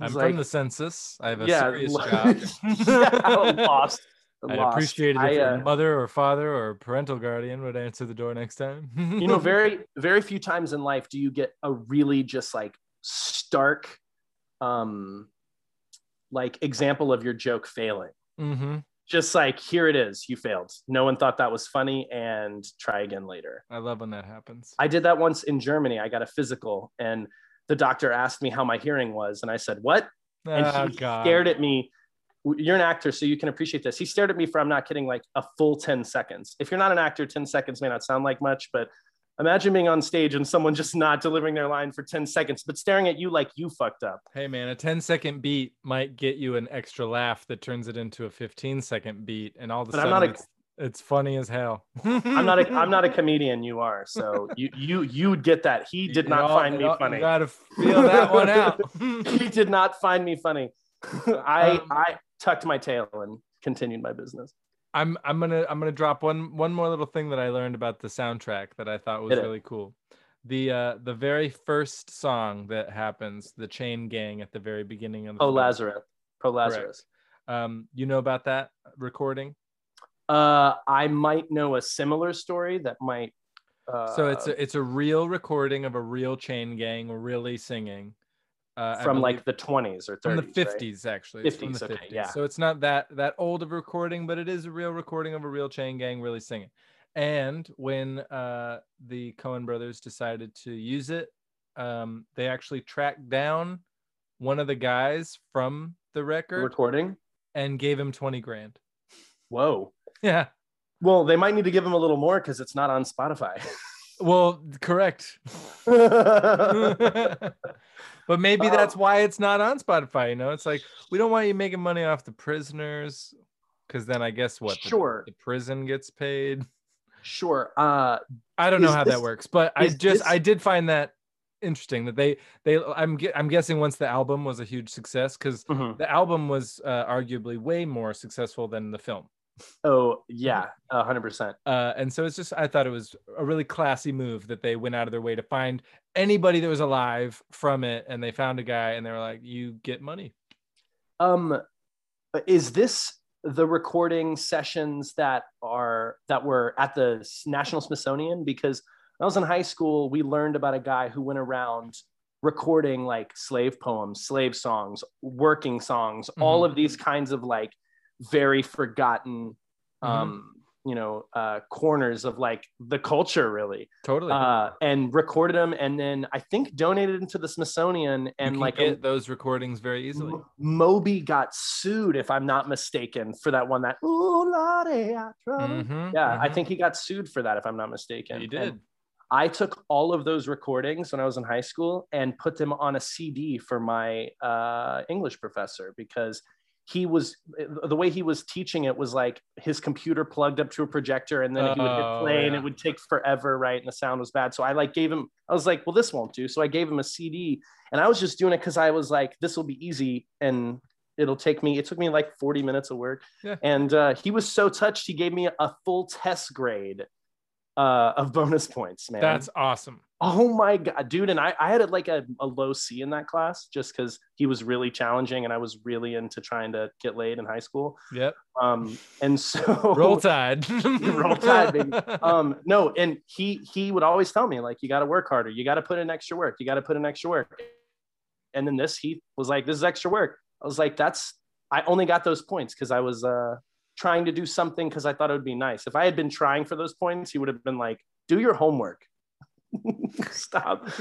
I'm he's from the census. I have a yeah, serious job. yeah, I lost. I'd lost. appreciate it if I, your uh, mother or father or parental guardian would answer the door next time. you know very very few times in life do you get a really just like stark um like example of your joke failing. Hmm just like here it is you failed. No one thought that was funny and try again later. I love when that happens. i did that once in germany. I got a physical and the doctor asked me how my hearing was and i said what? And oh, he God. stared at me. You're an actor so you can appreciate this. He stared at me for i'm not kidding like a full 10 seconds. If you're not an actor 10 seconds may not sound like much but imagine being on stage and someone just not delivering their line for 10 seconds but staring at you like you fucked up. Hey man, a 10 second beat might get you an extra laugh that turns it into a 15 second beat, and all of a But I'm sudden not a- it's, it's funny as hell. i'm not a i'm not a comedian you are so you you you would get that. He did not find me funny You gotta feel that one out. he did not find me funny. I Um, i tucked my tail and continued my business I'm I'm gonna I'm gonna drop one one more little thing that I learned about the soundtrack that I thought was really cool. The uh the very first song that happens, the chain gang at the very beginning of the oh lazarus po lazarus Um, you know about that recording? Uh, I might know a similar story that might. Uh, so it's a it's a real recording of a real chain gang really singing. Uh, from like the 20s or 30s. from the right? 50s actually it's from 50s, the okay, 50s yeah. so it's not that that old of a recording but it is a real recording of a real chain gang really singing and when uh the coen brothers decided to use it um they actually tracked down one of the guys from the The record recording. and gave him 20 grand Whoa. yeah Well, they might need to give him a little more because it's not on Spotify. well correct but maybe Oh. that's why it's not on spotify you know it's like we don't want you making money off the prisoners because then i guess what Sure. the prison gets paid sure. Uh, I don't know how this- that works, but I just this- I did find that interesting that they they I'm I'm guessing once the album was a huge success because Mhm. the album was uh, arguably way more successful than the film. Oh yeah, a hundred percent. Uh, and so it's just I thought it was a really classy move that they went out of their way to find anybody that was alive from it, and they found a guy, and they were like, "You get money." Um, is this the recording sessions that are that were at the National Smithsonian? Because when I was in high school, we learned about a guy who went around recording like slave poems, slave songs, working songs, all of these kinds of like very forgotten, um, you know, uh, corners of like the culture, really. Totally. Uh, and recorded them, and then I think donated them to the Smithsonian, and like a- get those recordings very easily. M- Moby got sued, if I'm not mistaken, for that one. That ooh, Lordy, I trouble." Mhm, yeah, I mhm. think he got sued for that, if I'm not mistaken. And did. I took all of those recordings when I was in high school and put them on a CD for my uh, English professor because he was the way he was teaching it was like his computer plugged up to a projector and then he would hit Oh, play and it would take forever, right? And the sound was bad. So I like gave him, I was like, well, this won't do. So I gave him a CD and I was just doing it because I was like, this will be easy and it'll take me, it took me like 40 minutes of work. Yeah. And uh, he was so touched, he gave me a full test grade uh, of bonus points, man. That's awesome. Oh my god, dude! And I, I had like a, a low C in that class just because he was really challenging, and I was really into trying to get laid in high school. Yep. Um, and so Roll Tide. Roll Tide, baby. um, no, and he he would always tell me like, you got to work harder, you got to put in extra work, you got to put in extra work. And then this, he was like, this is extra work. I was like, that's I only got those points because I was uh trying to do something because I thought it would be nice. If I had been trying for those points, he would have been like, do your homework. Stop.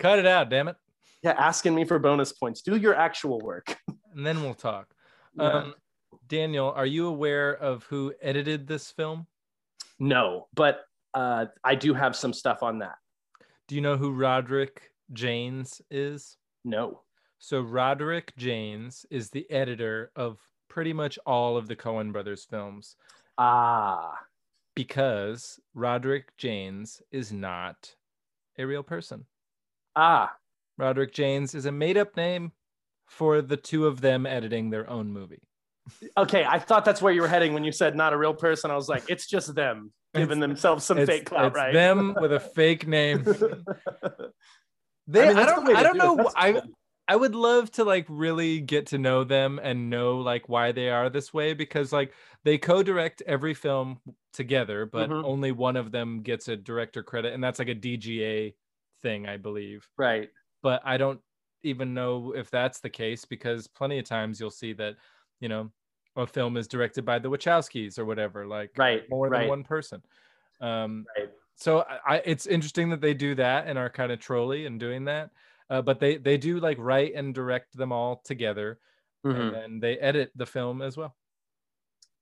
Cut it out, damn it. yeah, asking me for bonus points. Do your actual work. And then we'll talk. Yeah. Um, Daniel, are you aware of who edited this film? no, but uh, I do have some stuff on that. Do you know who Roderick Jaynes is? No. So Roderick Jaynes is the editor of pretty much all of the Coen brothers films Ah, because Roderick Jaynes is not a real person. ah, Roderick Jaynes is a made-up name for the two of them editing their own movie. okay. I thought that's where you were heading when you said not a real person. I was like, it's just them giving themselves some fake clout, it's right? them with a fake name. They, I, mean, the don't, I don't do know. I. I would love to like really get to know them and know like why they are this way because like they co-direct every film together, but Mhm. only one of them gets a director credit, and that's like a DGA thing, I believe. right. But I don't even know if that's the case because plenty of times you'll see that, you know, a film is directed by the Wachowskis or whatever, like Right, more than right. one person. Um, Right. so I, I it's interesting that they do that and are kind of trolly and doing that uh, but they they do like write and direct them all together Mhm. and then they edit the film as well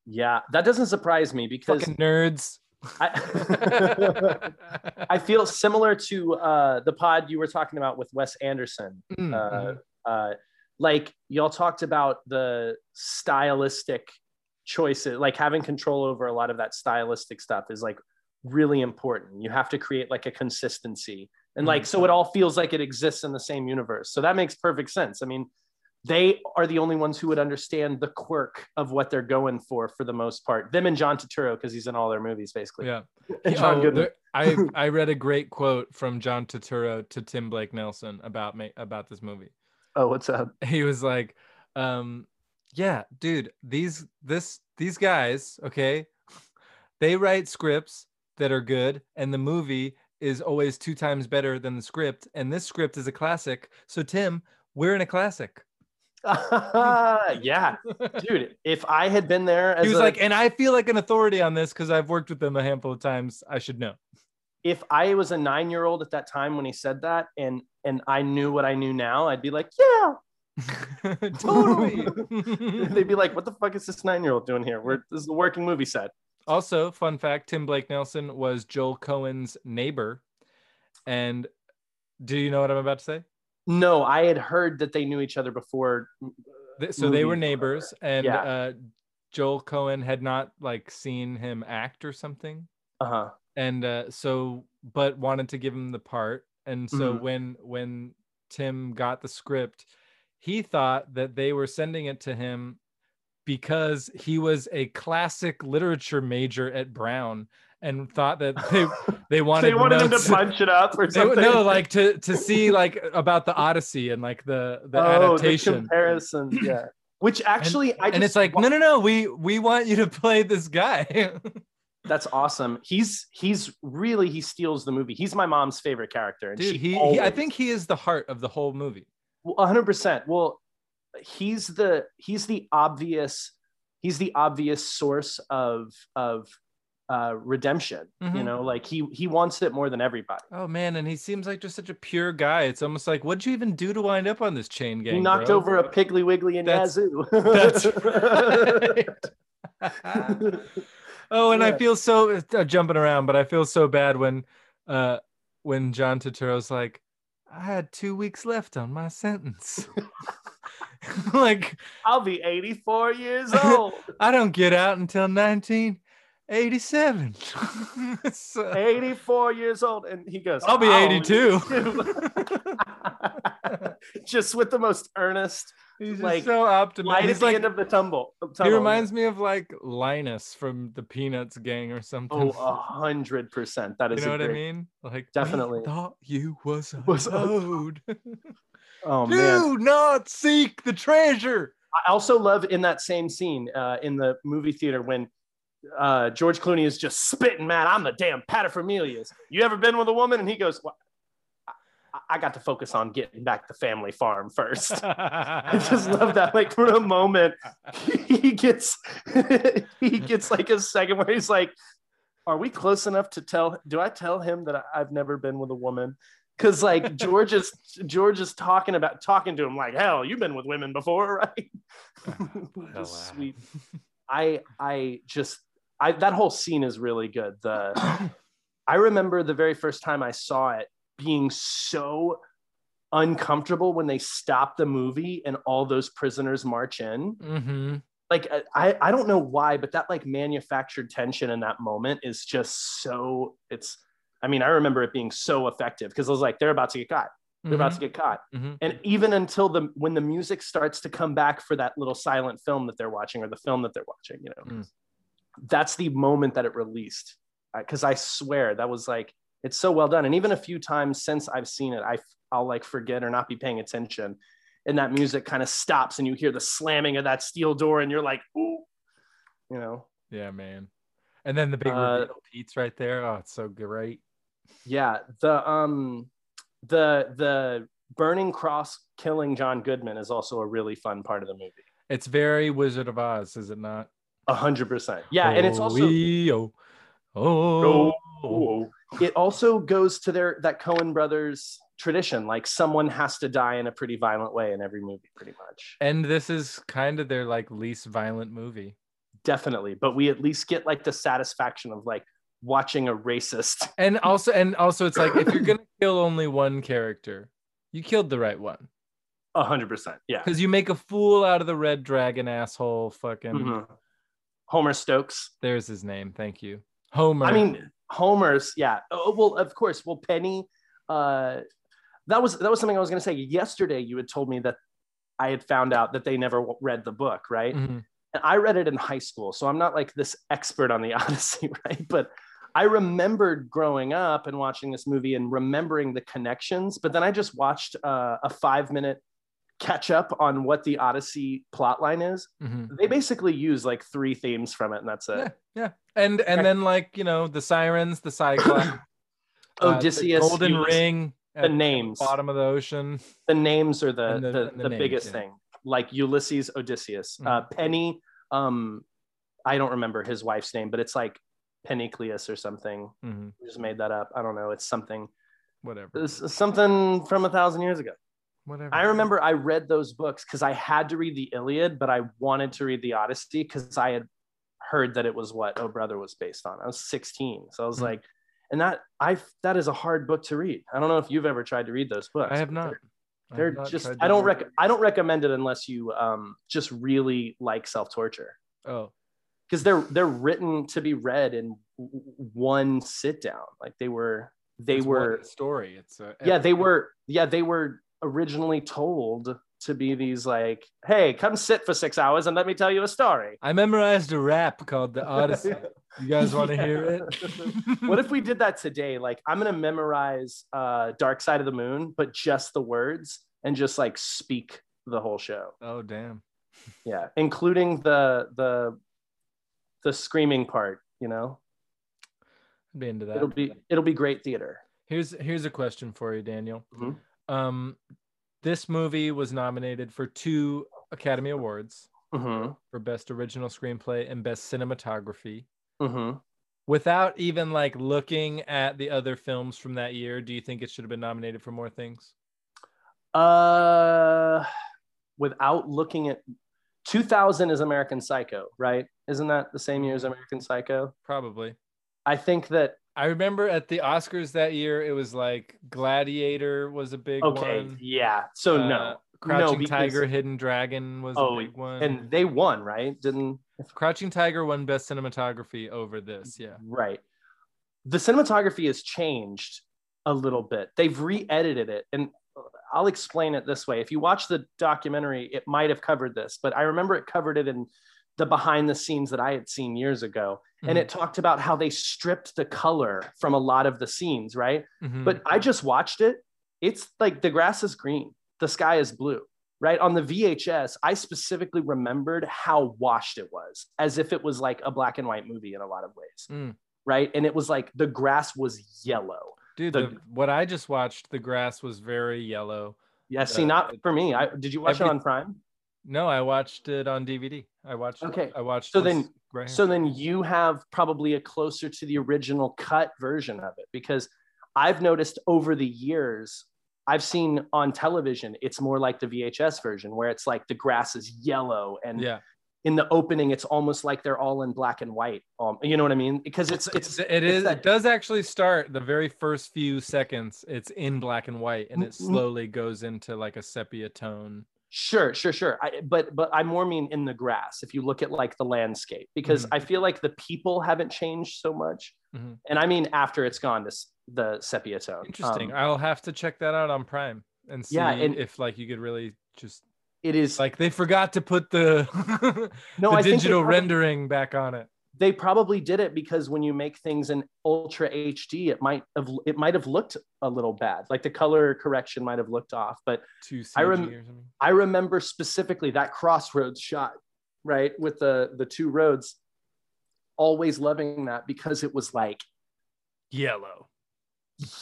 Yeah, that doesn't surprise me because fucking nerds I, I feel similar to uh, the pod you were talking about with Wes Anderson. Mm, Uh, mhm. uh, like y'all talked about the stylistic choices, like having control over a lot of that stylistic stuff is like really important. You have to create like a consistency, and like so it all feels like it exists in the same universe. So that makes perfect sense. I mean, they are the only ones who would understand the quirk of what they're going for for the most part. Them and John Turturro because he's in all their movies basically. yeah And John Oh, Goodman. I I read a great quote from John Turturro to Tim Blake Nelson about me about this movie. Oh, what's up? He was like, um, "Yeah, dude, these this these guys, okay, they write scripts that are good, and the movie is always two times better than the script, and this script is a classic. So Tim, we're in a classic." yeah, dude. If I had been there, as he was a- like, and I feel like an authority on this because I've worked with them a handful of times. I should know. if I was a nine year old at that time when he said that, and and I knew what I knew now, I'd be like, yeah. totally. They'd be like, what the fuck is this nine year old doing here? We're this is the working movie set. Also, fun fact: Tim Blake Nelson was Joel Coen's neighbor. And do you know what I'm about to say? No, I had heard that they knew each other before. So they were neighbors, and Yeah. uh, Joel Coen had not like seen him act or something, Uh huh. and uh, so but wanted to give him the part And so Mhm. when when Tim got the script, he thought that they were sending it to him because he was a classic literature major at Brown and thought that they they wanted they wanted him to punch it up or they, something. no like to to see like about the Odyssey and like the the oh, adaptation. the comparison, yeah. Which actually, I and it's like wa- no no no we we want you to play this guy that's awesome. He's he's really he steals the movie. He's my mom's favorite character, and dude she he, he i think he is the heart of the whole movie Well, hundred percent. Well, he's the he's the obvious he's the obvious source of of uh, redemption. You Mhm. know, like he he wants it more than everybody. oh man and he seems like just such a pure guy it's almost like what'd you even do to wind up on this chain gang he knocked bro? over a Piggly Wiggly and That's- Yazoo. that's right. oh and i feel so uh, jumping around but i feel so bad when uh when john turturro's like i had two weeks left on my sentence like I'll be 84 years old. I don't get out until 1987. So, 84 years old. And he goes, I'll be "I'll 82. Just with the most earnest He's just Like, so optimistic. He's the like, end of the tumble. he reminds me of like Linus from the Peanuts gang or something. Oh, a hundred percent. That is. you know what I mean? Like, Definitely. "We thought you was a Was toad. Oh man. Do not seek the treasure. I also love in that same scene uh, in the movie theater when uh, George Clooney is just spitting, man. I'm the damn paterfamilias. You ever been with a woman? And he goes, well, I, I got to focus on getting back the family farm first. I just love that. Like for a moment, he gets he gets like a second where he's like, "Are we close enough to tell? Do I tell him that I've never been with a woman?" Because like George is George is talking about talking to him like, "Hell, you've been with women before, right?" Just sweet. I I just I that whole scene is really good. The I remember the very first time I saw it being so uncomfortable when they stop the movie and all those prisoners march in. hmm Like I I don't know why, but that like manufactured tension in that moment is just so it's I mean, I remember it being so effective because I was like, they're about to get caught. They're about to get caught. hmm And even until the when the music starts to come back for that little silent film that they're watching or the film that they're watching, you know, Mm. that's the moment that it released. Because I swear that was like it's so well done. And even a few times since I've seen it, I I'll like forget or not be paying attention, and that music kind of stops, and you hear the slamming of that steel door, and you're like, ooh, you know, Yeah, man. And then the big Uh, Pete's right there. Oh, it's so great. Yeah. The um, the the burning cross killing John Goodman is also a really fun part of the movie. It's very Wizard of Oz, is it not? A hundred percent. Yeah, and it's also oh, oh, oh. it also goes to their that Coen brothers tradition. Like someone has to die in a pretty violent way in every movie, pretty much. And this is kind of their like least violent movie. Definitely. But we at least get like the satisfaction of like watching a racist. And also, and also, it's like if you're gonna kill only one character, you killed the right one A hundred percent. Yeah. because you make a fool out of the red dragon asshole. Fucking, Mhm. Homer Stokes. there's his name. Thank you, Homer. I mean, Homer's, yeah. Oh, well, of course. Well, Penny, uh, that was that was something I was gonna say. Yesterday you had told me that I had found out that they never w- read the book, right? Mhm. and I read it in high school, so I'm not like this expert on the Odyssey, right? But I remembered growing up and watching this movie and remembering the connections. But then I just watched uh, a five minute catch up on what the Odyssey plotline is. Mhm. They basically use like three themes from it, and that's it. Yeah, yeah. And and then like you know the sirens, the cyclops, uh, the Odysseus, golden ring, the names, bottom of the ocean. the names are the the- the, the the, names, biggest yeah. thing. Like Ulysses, Odysseus, uh, Mhm. Penny. Um, I don't remember his wife's name, but it's like Pennycleus or something. Mhm. I just made that up. I don't know. It's something. Whatever. It's something from a thousand years ago. Whatever. I remember I read those books because I had to read the Iliad, but I wanted to read the Odyssey because I had heard that it was what Oh Brother was based on. I was 16, so I was Mhm. like, and that I that is a hard book to read. I don't know if you've ever tried to read those books. I have not. They're, I have they're just I don't rec- I don't recommend it unless you um just really like self torture. Oh, because they're they're written to be read in w- w- one sit down. Like they were they It's were story. It's a, yeah they were yeah they were originally told to be these like hey come sit for six hours and let me tell you a story I memorized a rap called the Odyssey. You guys want to hear it? what if we did that today like i'm gonna memorize uh dark side of the moon but just the words and just like speak the whole show Oh damn! yeah including the the the screaming part you know I'd be into that. it'll be it'll be great theater Here's here's a question for you, Daniel. Mhm. Um, this movie was nominated for two Academy Awards mm-hmm. for Best Original Screenplay and Best Cinematography. Mm-hmm. Without even like looking at the other films from that year, do you think it should have been nominated for more things? Uh, without looking at 2000 is American Psycho, right? Isn't that the same year as American Psycho? Probably. I think that I remember at the Oscars that year, it was like Gladiator was a big one. okay, one. yeah. So Uh, no, Crouching because- Tiger, Hidden Dragon was Oh, a big one. and they won, right? Didn't Crouching Tiger won Best Cinematography over this. Yeah. right. The cinematography has changed a little bit. They've re-edited it, and I'll explain it this way. If you watch the documentary, it might have covered this, but I remember it covered it in the behind the scenes that I had seen years ago. And Mhm. it talked about how they stripped the color from a lot of the scenes, right? Mhm. But I just watched it. It's like the grass is green, the sky is blue, right? On the VHS, I specifically remembered how washed it was, as if it was like a black and white movie in a lot of ways, Mm. right? And it was like the grass was yellow. Dude, the- the, what I just watched, the grass was very yellow. Yeah, see, Uh, not for me. I did you watch every- it on Prime? No, I watched it on DVD. I watched. Okay, I watched. so then- right. So then you have probably a closer to the original cut version of it because I've noticed over the years, I've seen on television, it's more like the VHS version where it's like the grass is yellow and yeah, in the opening, it's almost like they're all in black and white. Um, you know what I mean? Because it's it's it is. that- It does actually start the very first few seconds. It's in black and white, and it Mm, mm. slowly goes into like a sepia tone. Sure, sure, sure. I, but but I more mean in the grass. If you look at like the landscape, because Mhm. I feel like the people haven't changed so much, Mhm. and I mean after it's gone to s- the sepia tone. Interesting. Um, I'll have to check that out on Prime and see Yeah, and- if like you could really just it is like they forgot to put the no. the I digital probably- rendering back on it. They probably did it because when you make things in ultra HD, it might have it might have looked a little bad. Like the color correction might have looked off. But I rem- or something. I remember specifically that crossroads shot, right, with the the two roads. Always loving that because it was like Yellow.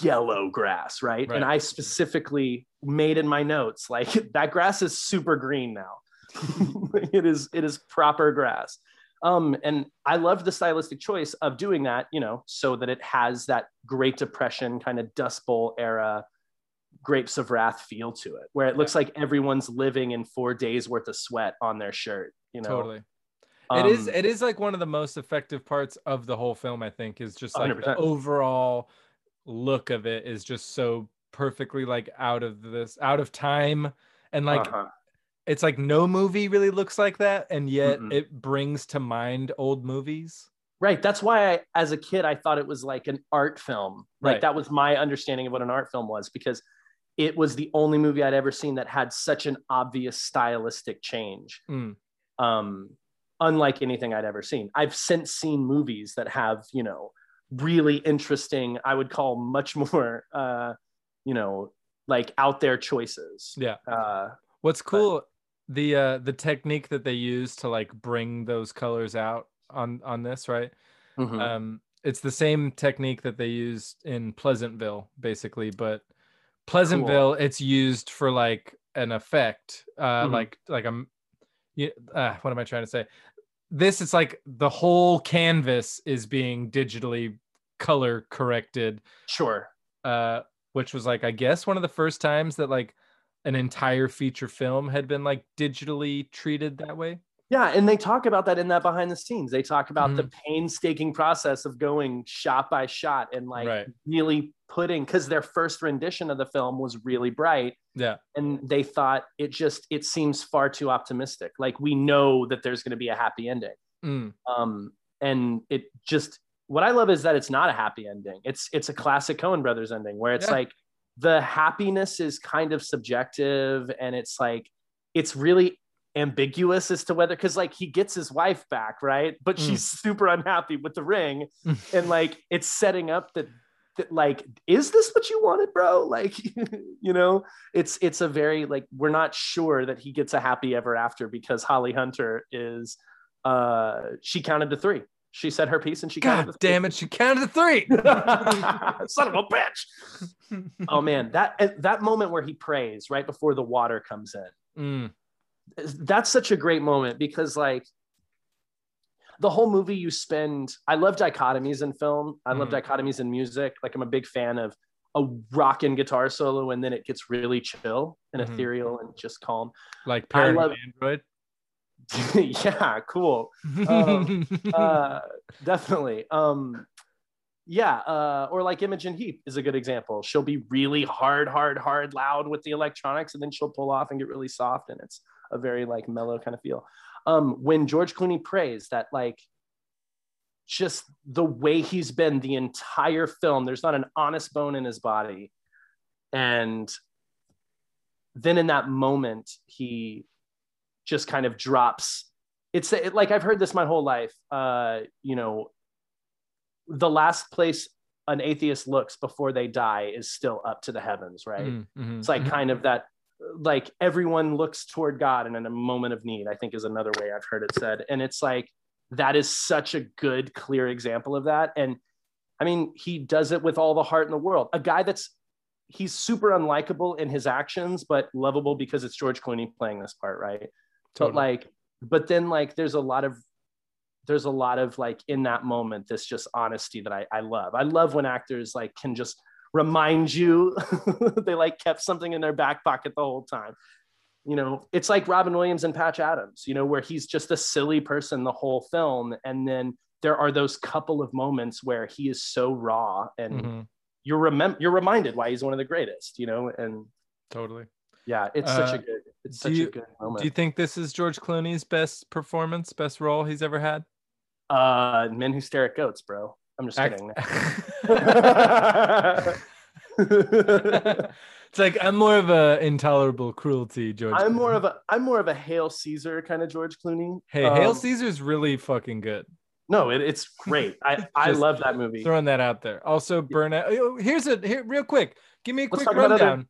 Yellow grass, right? Right. And I specifically made in my notes like that grass is super green now. it is it is proper grass. Um, and I love the stylistic choice of doing that, you know, so that it has that Great Depression kind of Dust Bowl era Grapes of Wrath feel to it, where it looks like everyone's living in four days worth of sweat on their shirt. You know, Totally. it is Um, it is like one of the most effective parts of the whole film, I think, is just like the overall look of it is just so perfectly like out of this out of time and like uh-huh. it's like no movie really looks like that and yet Mm-mm. it brings to mind old movies Right. That's why I, as a kid, I thought it was like an art film. Like Right. that was my understanding of what an art film was because it was the only movie I'd ever seen that had such an obvious stylistic change. Mm. Um, unlike anything I'd ever seen. I've since seen movies that have, you know, really interesting, I would call much more, uh, you know, like out there choices. yeah Uh, what's cool the uh the technique that they use to like bring those colors out on on this right mhm. um it's the same technique that they used in pleasantville basically but pleasantville it's used for like an effect uh Mhm. like like a you, uh, what am i trying to say this it's like the whole canvas is being digitally color corrected sure. uh which was like i guess one of the first times that like an entire feature film had been like digitally treated that way Yeah, and they talk about that in that behind the scenes. They talk about the Mm-hmm. painstaking process of going shot by shot and like Right. really putting because their first rendition of the film was really bright yeah and they thought it just it seems far too optimistic. Like we know that there's going to be a happy ending. Mm. Um and it just what I love is that it's not a happy ending. It's it's a classic Coen Brothers ending where it's Yeah. like the happiness is kind of subjective and it's like it's really ambiguous as to whether because like he gets his wife back right but Mm. she's super unhappy with the ring and like it's setting up that, like is this what you wanted bro? Like you know it's it's a very like we're not sure that he gets a happy ever after because holly hunter is uh she counted to three. She said her piece and she God counted damn it! She counted to three. son of a bitch. Oh man that that moment where he prays right before the water comes in. Mm, that's such a great moment because like the whole movie you spend i love dichotomies in film i love Mhm. dichotomies in music like i'm a big fan of a rockin' guitar solo and then it gets really chill and Mhm. ethereal and just calm like Paranoid love- Android. yeah cool Um, uh, definitely. Um, yeah, uh, or like Imogen Heap is a good example. She'll be really hard, hard, hard, loud with the electronics, and then she'll pull off and get really soft, and it's a very like mellow kind of feel. Um, when George Clooney prays, that like just the way he's been the entire film, there's not an honest bone in his body, and then in that moment he just kind of drops it's it, like I've heard this my whole life. Uh, you know, the last place an atheist looks before they die is still up to the heavens, right? Mm, mhm, It's like mhm. kind of that, like everyone looks toward God, and in a moment of need, I think is another way I've heard it said, and it's like that is such a good, clear example of that. And I mean, he does it with all the heart in the world. A guy that's he's super unlikable in his actions, but lovable because it's George Clooney playing this part, right? but like but then like there's a lot of there's a lot of like in that moment this just honesty that I, I love i love when actors like can just remind you they like kept something in their back pocket the whole time you know it's like robin williams and patch adams you know where he's just a silly person the whole film and then there are those couple of moments where he is so raw and Mhm, you're remem- you're reminded why he's one of the greatest you know and totally. yeah it's such Uh, a good it's such you- a good moment Do you think this is George Clooney's best performance, best role he's ever had? Uh, men who stare at goats, bro. I'm just Act- kidding. it's like I'm more of a intolerable cruelty, George. I'm more of a I'm more of a Hail Caesar kind of George Clooney. Hey, Hail Um, Caesar's really fucking good. No, it, it's great. I I love that movie. Throwing that out there. Also, Burnout. oh, Here's a here, real quick. Give me a Let's quick talk about other- rundown.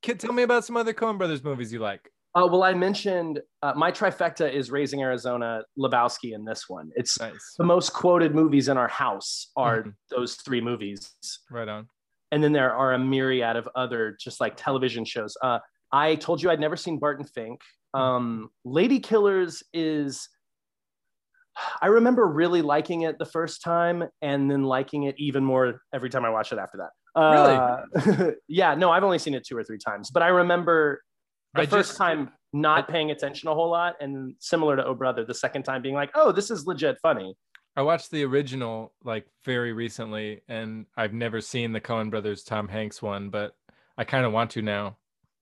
Kid, tell me about some other Coen Brothers movies you like. Uh, well, I mentioned uh, my trifecta is Raising Arizona, Lebowski, and this one. It's Nice. the most quoted movies in our house are Mhm. those three movies. Right on. and then there are a myriad of other just like television shows. Uh, I told you I'd never seen Barton Fink. Um, Lady Killers is. I remember really liking it the first time, and then liking it even more every time I watched it after that. Uh, yeah, no, I've only seen it two or three times, but I remember the I first just- time not paying attention a whole lot, and similar to Oh Brother, the second time being like, "Oh, this is legit funny." I watched the original like very recently, and I've never seen the Coen Brothers Tom Hanks one, but I kind of want to now.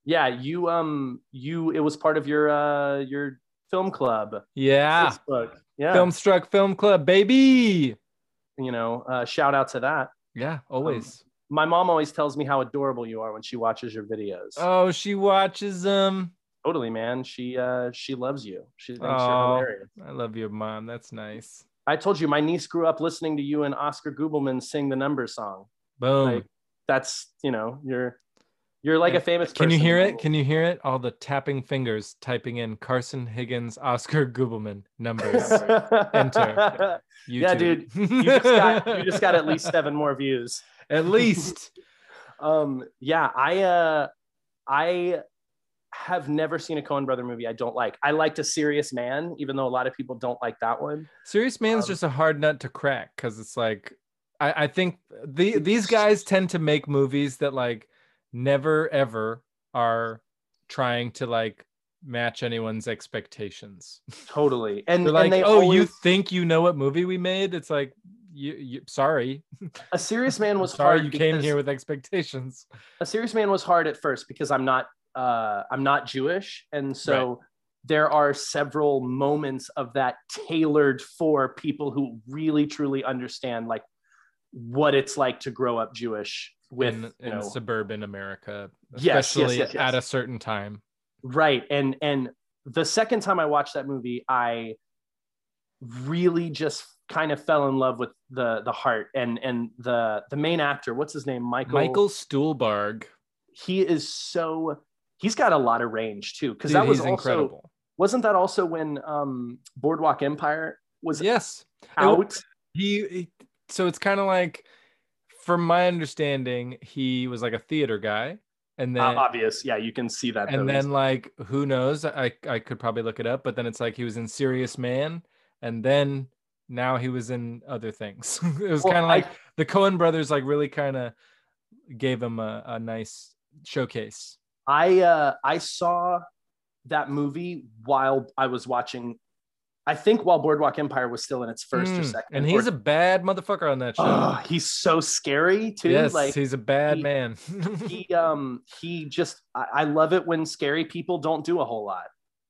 Yeah, you um, you it was part of your uh your film club. Yeah. Facebook. Yeah. Filmstruck Film Club, baby. You know, uh, shout out to that. Yeah, always. My mom always tells me how adorable you are when she watches your videos. oh, she watches them. totally, man. She uh, she loves you. She thinks Oh. you're hilarious. I love your mom. That's nice. I told you my niece grew up listening to you and Oscar Gubelman sing the number song. Boom. Like, That's you know you're you're like a famous. Can you hear it? Can you hear it? All the tapping fingers typing in Carson Higgins, Oscar Gubelman numbers. Enter. Yeah, dude, you just got you just got at least seven more views. At least. Um, yeah, I uh, I have never seen a Coen Brother movie I don't like. I liked A Serious Man, even though a lot of people don't like that one. Serious Man's Um, just a hard nut to crack because it's like I, I think the these guys tend to make movies that like never ever are trying to like match anyone's expectations. Totally, and They're like, and they oh, you think you know what movie we made? It's like you, you sorry, A Serious Man was sorry hard. you came here with expectations. A Serious Man was hard at first because I'm not uh, I'm not Jewish, and so there are several moments of that tailored for people who really truly understand like what it's like to grow up Jewish with in, in know, suburban America, Yes, yes, especially yes, yes. at a certain time. right and and the second time I watched that movie, I really just kind of fell in love with the the heart and and the the main actor. What's his name? Michael. Michael Stuhlbarg, He is so. He's got a lot of range too, because that was also incredible. wasn't that also when um Boardwalk Empire was Yes, out? he, he so it's kind of like from my understanding he was like a theater guy and then Uh, obvious, yeah, you can see that. and though. then like who knows i i could probably look it up but then it's like he was in serious man and then now he was in other things it was Well, kind of I- like the coen brothers like really kind of gave him a, a nice showcase I uh I saw that movie while I was watching. I think while Boardwalk Empire was still in its first or Mm, second. and he's or- a bad motherfucker on that show he's so scary too. yes like he's a bad he- man he um he just I, I love it when scary people don't do a whole lot.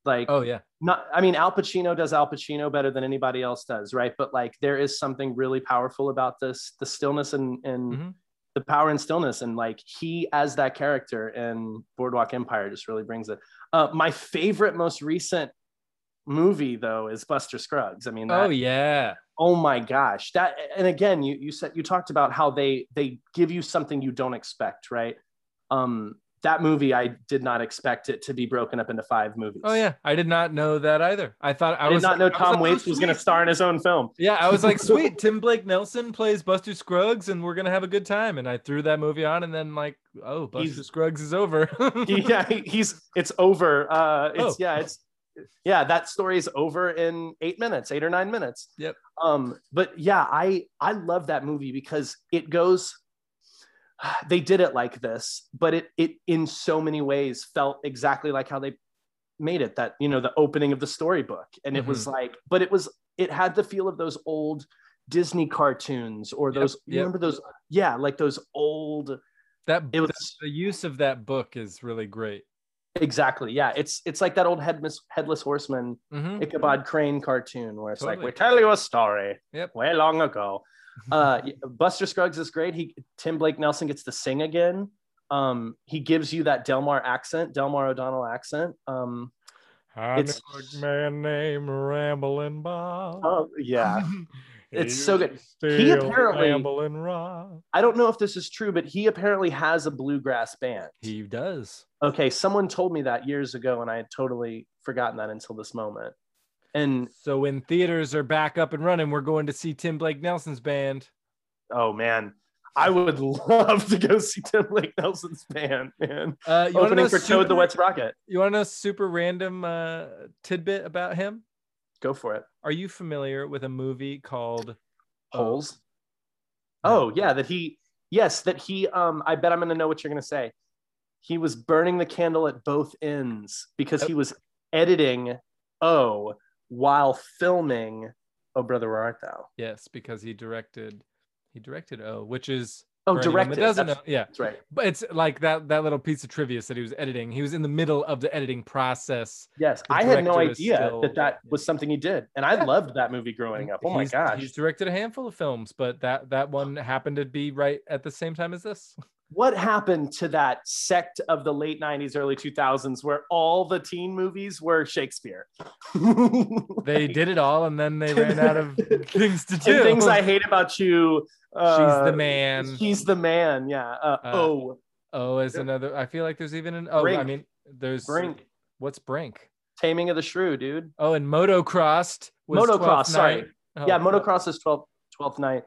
Like oh yeah not I mean Al Pacino does Al Pacino better than anybody else does, right? But like there is something really powerful about this the stillness and and Mhm. the power and stillness and like he as that character in Boardwalk Empire just really brings it. Uh my favorite most recent movie though is Buster Scruggs. I mean that, oh yeah oh my gosh that and again you you said you talked about how they they give you something you don't expect right um that movie i did not expect it to be broken up into five movies oh yeah i did not know that either i thought i, i, did was not know was tom like, oh, waits was going to star in his own film Yeah, I was like, sweet. Tim Blake Nelson plays Buster Scruggs, and we're gonna have a good time. And I threw that movie on, and then like, oh, Buster He's- Scruggs is over. yeah he's it's over uh it's Oh. yeah it's yeah that story is over in eight minutes eight or nine minutes Yep. um but yeah i i love that movie because it goes they did it like this but it it in so many ways felt exactly like how they made it that you know the opening of the storybook and it Mm-hmm. was like but it was it had the feel of those old disney cartoons or those you yep. remember those yeah like those old that it was the use of that book is really great. Exactly. Yeah. It's it's like that old headless headless horseman Mhm. Ichabod Crane cartoon where it's like we tell you a story Yep. way long ago. Uh, Buster Scruggs is great. He Tim Blake Nelson gets to sing again. Um, he gives you that Delmar accent, Delmar O'Donnell accent. Um, I It's- know a man named Rambling Bob. oh yeah. It's so good. was He apparently- Rambling Rob. I don't know if this is true, but he apparently has a bluegrass band. He does. Okay, someone told me that years ago, and I had totally forgotten that until this moment. And So when theaters are back up and running, we're going to see Tim Blake Nelson's band. oh man, I would love to go see Tim Blake Nelson's band, man. Uh, you wanna Opening know for Toad the super- Wet Sprocket. You want to know a super random uh, tidbit about him? Go for it. Are you familiar with a movie called Holes. No. Oh yeah, that he yes, that he um I bet I'm gonna know what you're gonna say. He was burning the candle at both ends because he was editing O while filming Oh Brother Where Art Thou? Yes, because he directed he directed O, which is Oh directed. doesn't That's, know, yeah. that's right. But it's like that that little piece of trivia that he was editing. He was in the middle of the editing process. Yes. The I had no idea still- that that was something he did. And I Yeah. loved that movie growing up. Oh my He's- gosh. He's directed a handful of films, but that that one happened to be right at the same time as this. what happened to that sect of the late 90s early 2000s where all the teen movies were shakespeare They did it all and then they ran out of things to And do. things i hate about you uh, She's the man. she's the man yeah uh, Uh, oh Oh, is another. I feel like there's even an. Oh, I mean, there's brink What's Brink? taming of the shrew dude Oh, and Motocrossed. was Motocross, sorry. Oh, yeah motocross is 12th 12th night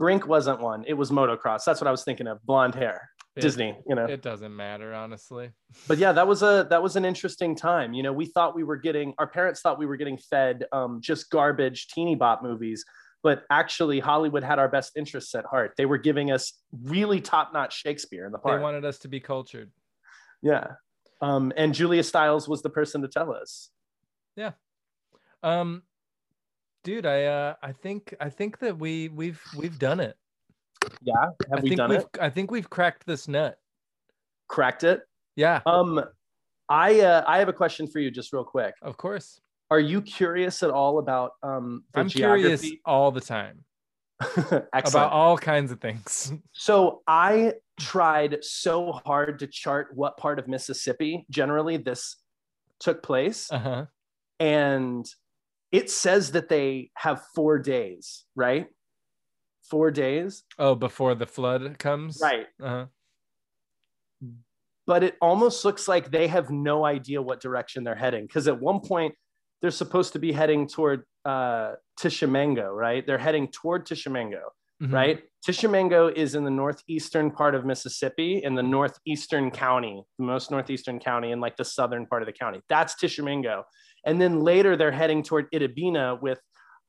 brink wasn't one. It was motocross. That's what i was thinking of. Blonde hair. It- disney you know? It doesn't matter, honestly. but yeah that was a that was an interesting time. You know we thought we were getting our parents thought we were getting fed um, just garbage teeny bop movies but actually hollywood had our best interests at heart. They were giving us really top-notch shakespeare in the park. They wanted us to be cultured. yeah. Um, and julia stiles was the person to tell us. Yeah. Um, dude, I uh, I think I think that we we've we've done it. yeah have I we think done we've it I think we've cracked this nut. cracked it Yeah. um I uh, I have a question for you, just real quick. Of course. Are you curious at all about um? The I'm curious geography? all the time about all kinds of things. So I tried so hard to chart what part of Mississippi generally this took place, Uh-huh. and it says that they have four days, right? Four days, Oh, before the flood comes. right? Uh-huh. But it almost looks like they have no idea what direction they're heading because at one point they're supposed to be heading toward uh, Tishomingo, right? They're heading toward Tishomingo. Mhm. right? Tishomingo is in the northeastern part of Mississippi, in the northeastern county, the most northeastern county, in like the southern part of the county. That's Tishomingo. And then later they're heading toward Itta Bena with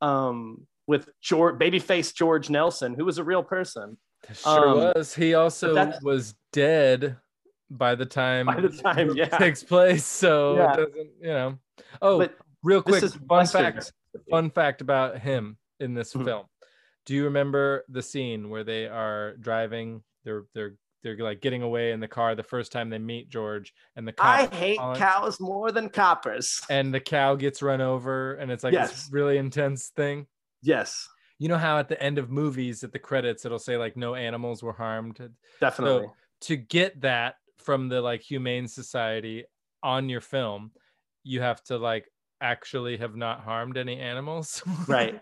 um with George, babyface George Nelson, who was a real person. Sure Um, was. He also was dead by the time By the time, it yeah. takes place. So Yeah. it doesn't, you know. Oh, But real quick, this is fun Western fact. Fun fact about him in this Mhm. film. Do you remember the scene where they are driving? They're they're they're like getting away in the car the first time they meet George, and the I hate on- cows more than coppers. and the cow gets run over, and it's like this really intense thing. Yes, You know how at the end of movies, at the credits, it'll say like no animals were harmed. definitely. to get that from the like humane society on your film you have to like actually have not harmed any animals Right.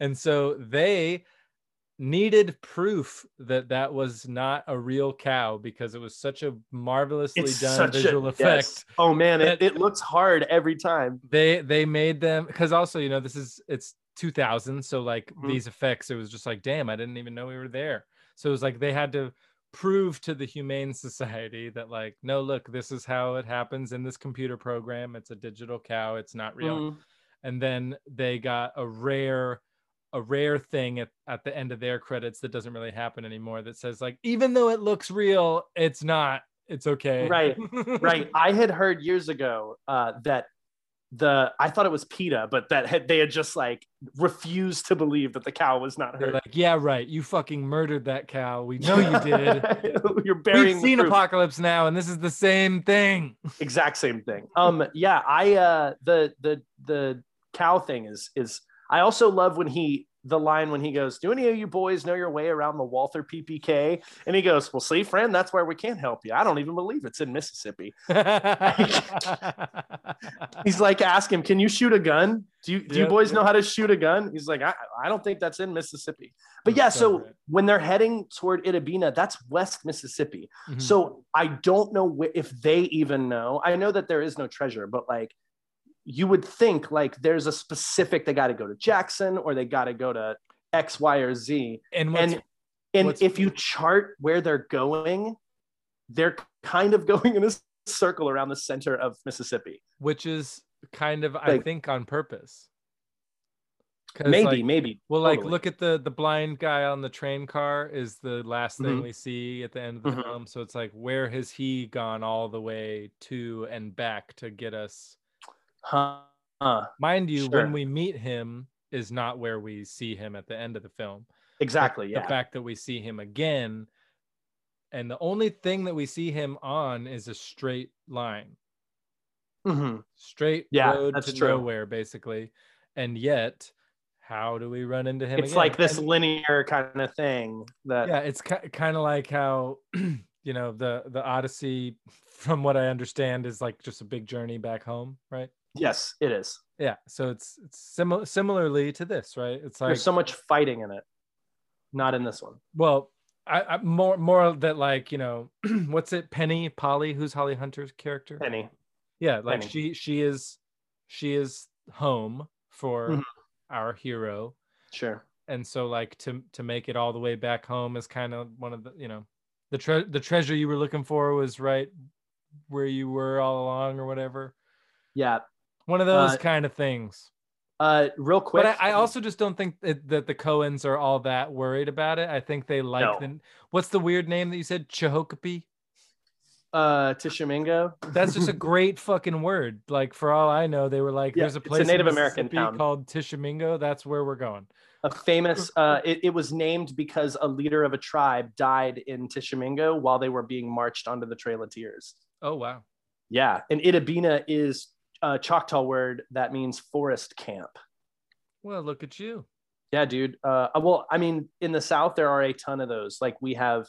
and so they needed proof that that was not a real cow because it was such a marvelously it's done visual a effect yes. Oh man, it, it looks hard every time. they they made them because also you know this is it's 2000 so like Mhm. these effects it was just like damn i didn't even know we were there so it was like they had to prove to the humane society that like no look this is how it happens in this computer program it's a digital cow it's not real Mhm. and then they got a rare a rare thing at, at the end of their credits that doesn't really happen anymore that says like even though it looks real it's not. It's okay. Right, right. I had heard years ago uh, that the i thought it was peta but that had, they had just like refused to believe that the cow was not They're hurt. like yeah right. You fucking murdered that cow. We know you did. You're burying We've seen proof. Apocalypse Now, and this is the same thing. exact same thing. Um yeah i uh the the the cow thing is is i also love when he the line when he goes do any of you boys know your way around the walther ppk and he goes well see friend that's where we can't help you. I don't even believe it's in mississippi. He's like ask him can you shoot a gun? Do you do you boys yeah. know how to shoot a gun? He's like i, I don't think that's in mississippi. But yeah so when they're heading toward Itta Bena, that's west mississippi. Mhm. so I don't know wh- if they even know. I know that there is no treasure, but like you would think like there's a specific they got to go to Jackson or they got to go to X, Y, or Z. and what's, And and if you chart where they're going, they're kind of going in a circle around the center of Mississippi. which is kind of, I think, on purpose. Maybe, like, maybe. well, like look at the the blind guy on the train car is the last thing Mhm. we see at the end of the Mhm. film. So it's like, where has he gone all the way to and back to get us? Huh. Mind you, Sure. when we meet him is not where we see him at the end of the film. Exactly. the Yeah. fact that we see him again and the only thing that we see him on is a straight line Mhm. straight Yeah, road to true. nowhere basically and yet how do we run into him It's again? like this And- linear kind of thing that yeah it's ki- kind of like how you know the the odyssey from what i understand is like just a big journey back home right yes, it is. yeah so it's it's similar similarly to this right it's like There's so much fighting in it. Not in this one. Well, I, I more more that like you know what's it Penny Polly who's Holly Hunter's character? Penny. Yeah, like Penny. she she is she is home for Mhm. our hero, Sure. and so like to to make it all the way back home is kind of one of the you know the tre- the treasure you were looking for was right where you were all along or whatever. Yeah. One of those Uh, kind of things. Uh, real quick. But I, I also just don't think that, that the Coens are all that worried about it. I think they like No. the what's the weird name that you said? Chahokapee? uh, Tishomingo. That's just a great fucking word. Like for all I know, they were like, Yeah, "There's a a place in Native American town. called Tishomingo. That's where we're going." a famous. Uh, it, it was named because a leader of a tribe died in Tishomingo while they were being marched onto the Trail of Tears. Oh wow, Yeah, and Itta Bena is a Choctaw word that means forest camp. Well, look at you. Yeah, dude. Uh, well, I mean, in the South, there are a ton of those. Like we have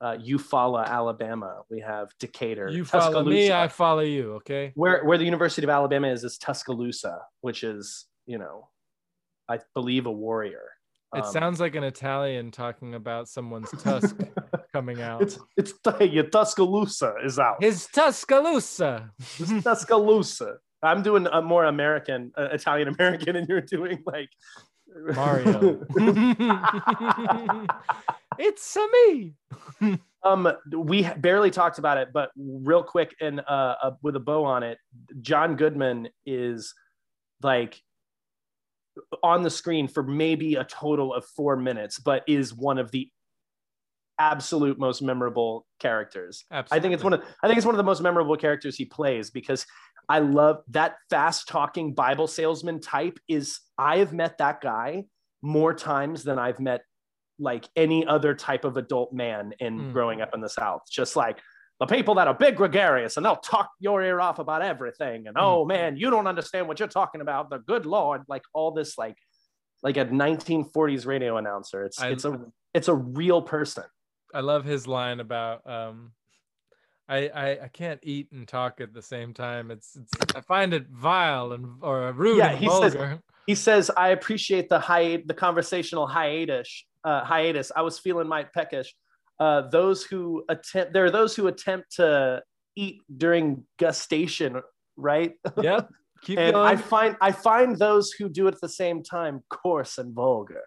uh, Eufaula, Alabama. We have Decatur. You follow me, I follow you. Okay. where where the University of Alabama is is Tuscaloosa, which is you know, I believe a warrior. It Um, sounds like an Italian talking about someone's tusk coming out. it's it's your Tuscaloosa is out. His Tuscaloosa. It's Tuscaloosa. I'm doing a more American, uh, Italian American, and you're doing like Mario. it's a me. um, we barely talked about it, but real quick and uh, uh, with a bow on it, John Goodman is like on the screen for maybe a total of four minutes, but is one of the absolute most memorable characters. Absolutely. I think it's one of I think it's one of the most memorable characters he plays because I love that fast talking Bible salesman type is I have met that guy more times than I've met like any other type of adult man in Mm. growing up in the South. Just like the people that are big gregarious and they'll talk your ear off about everything. And oh man, you don't understand what you're talking about. The good Lord, like all this like like a 1940s radio announcer. It's I- it's a it's a real person. I love his line about um I, I I can't eat and talk at the same time. It's, it's I find it vile and or rude Yeah, and he says- he says i appreciate the hi- the conversational hiatus uh, hiatus i was feeling my peckish uh, those who attempt there are those who attempt to eat during gustation right yep. Keep and going. i find i find those who do it at the same time coarse and vulgar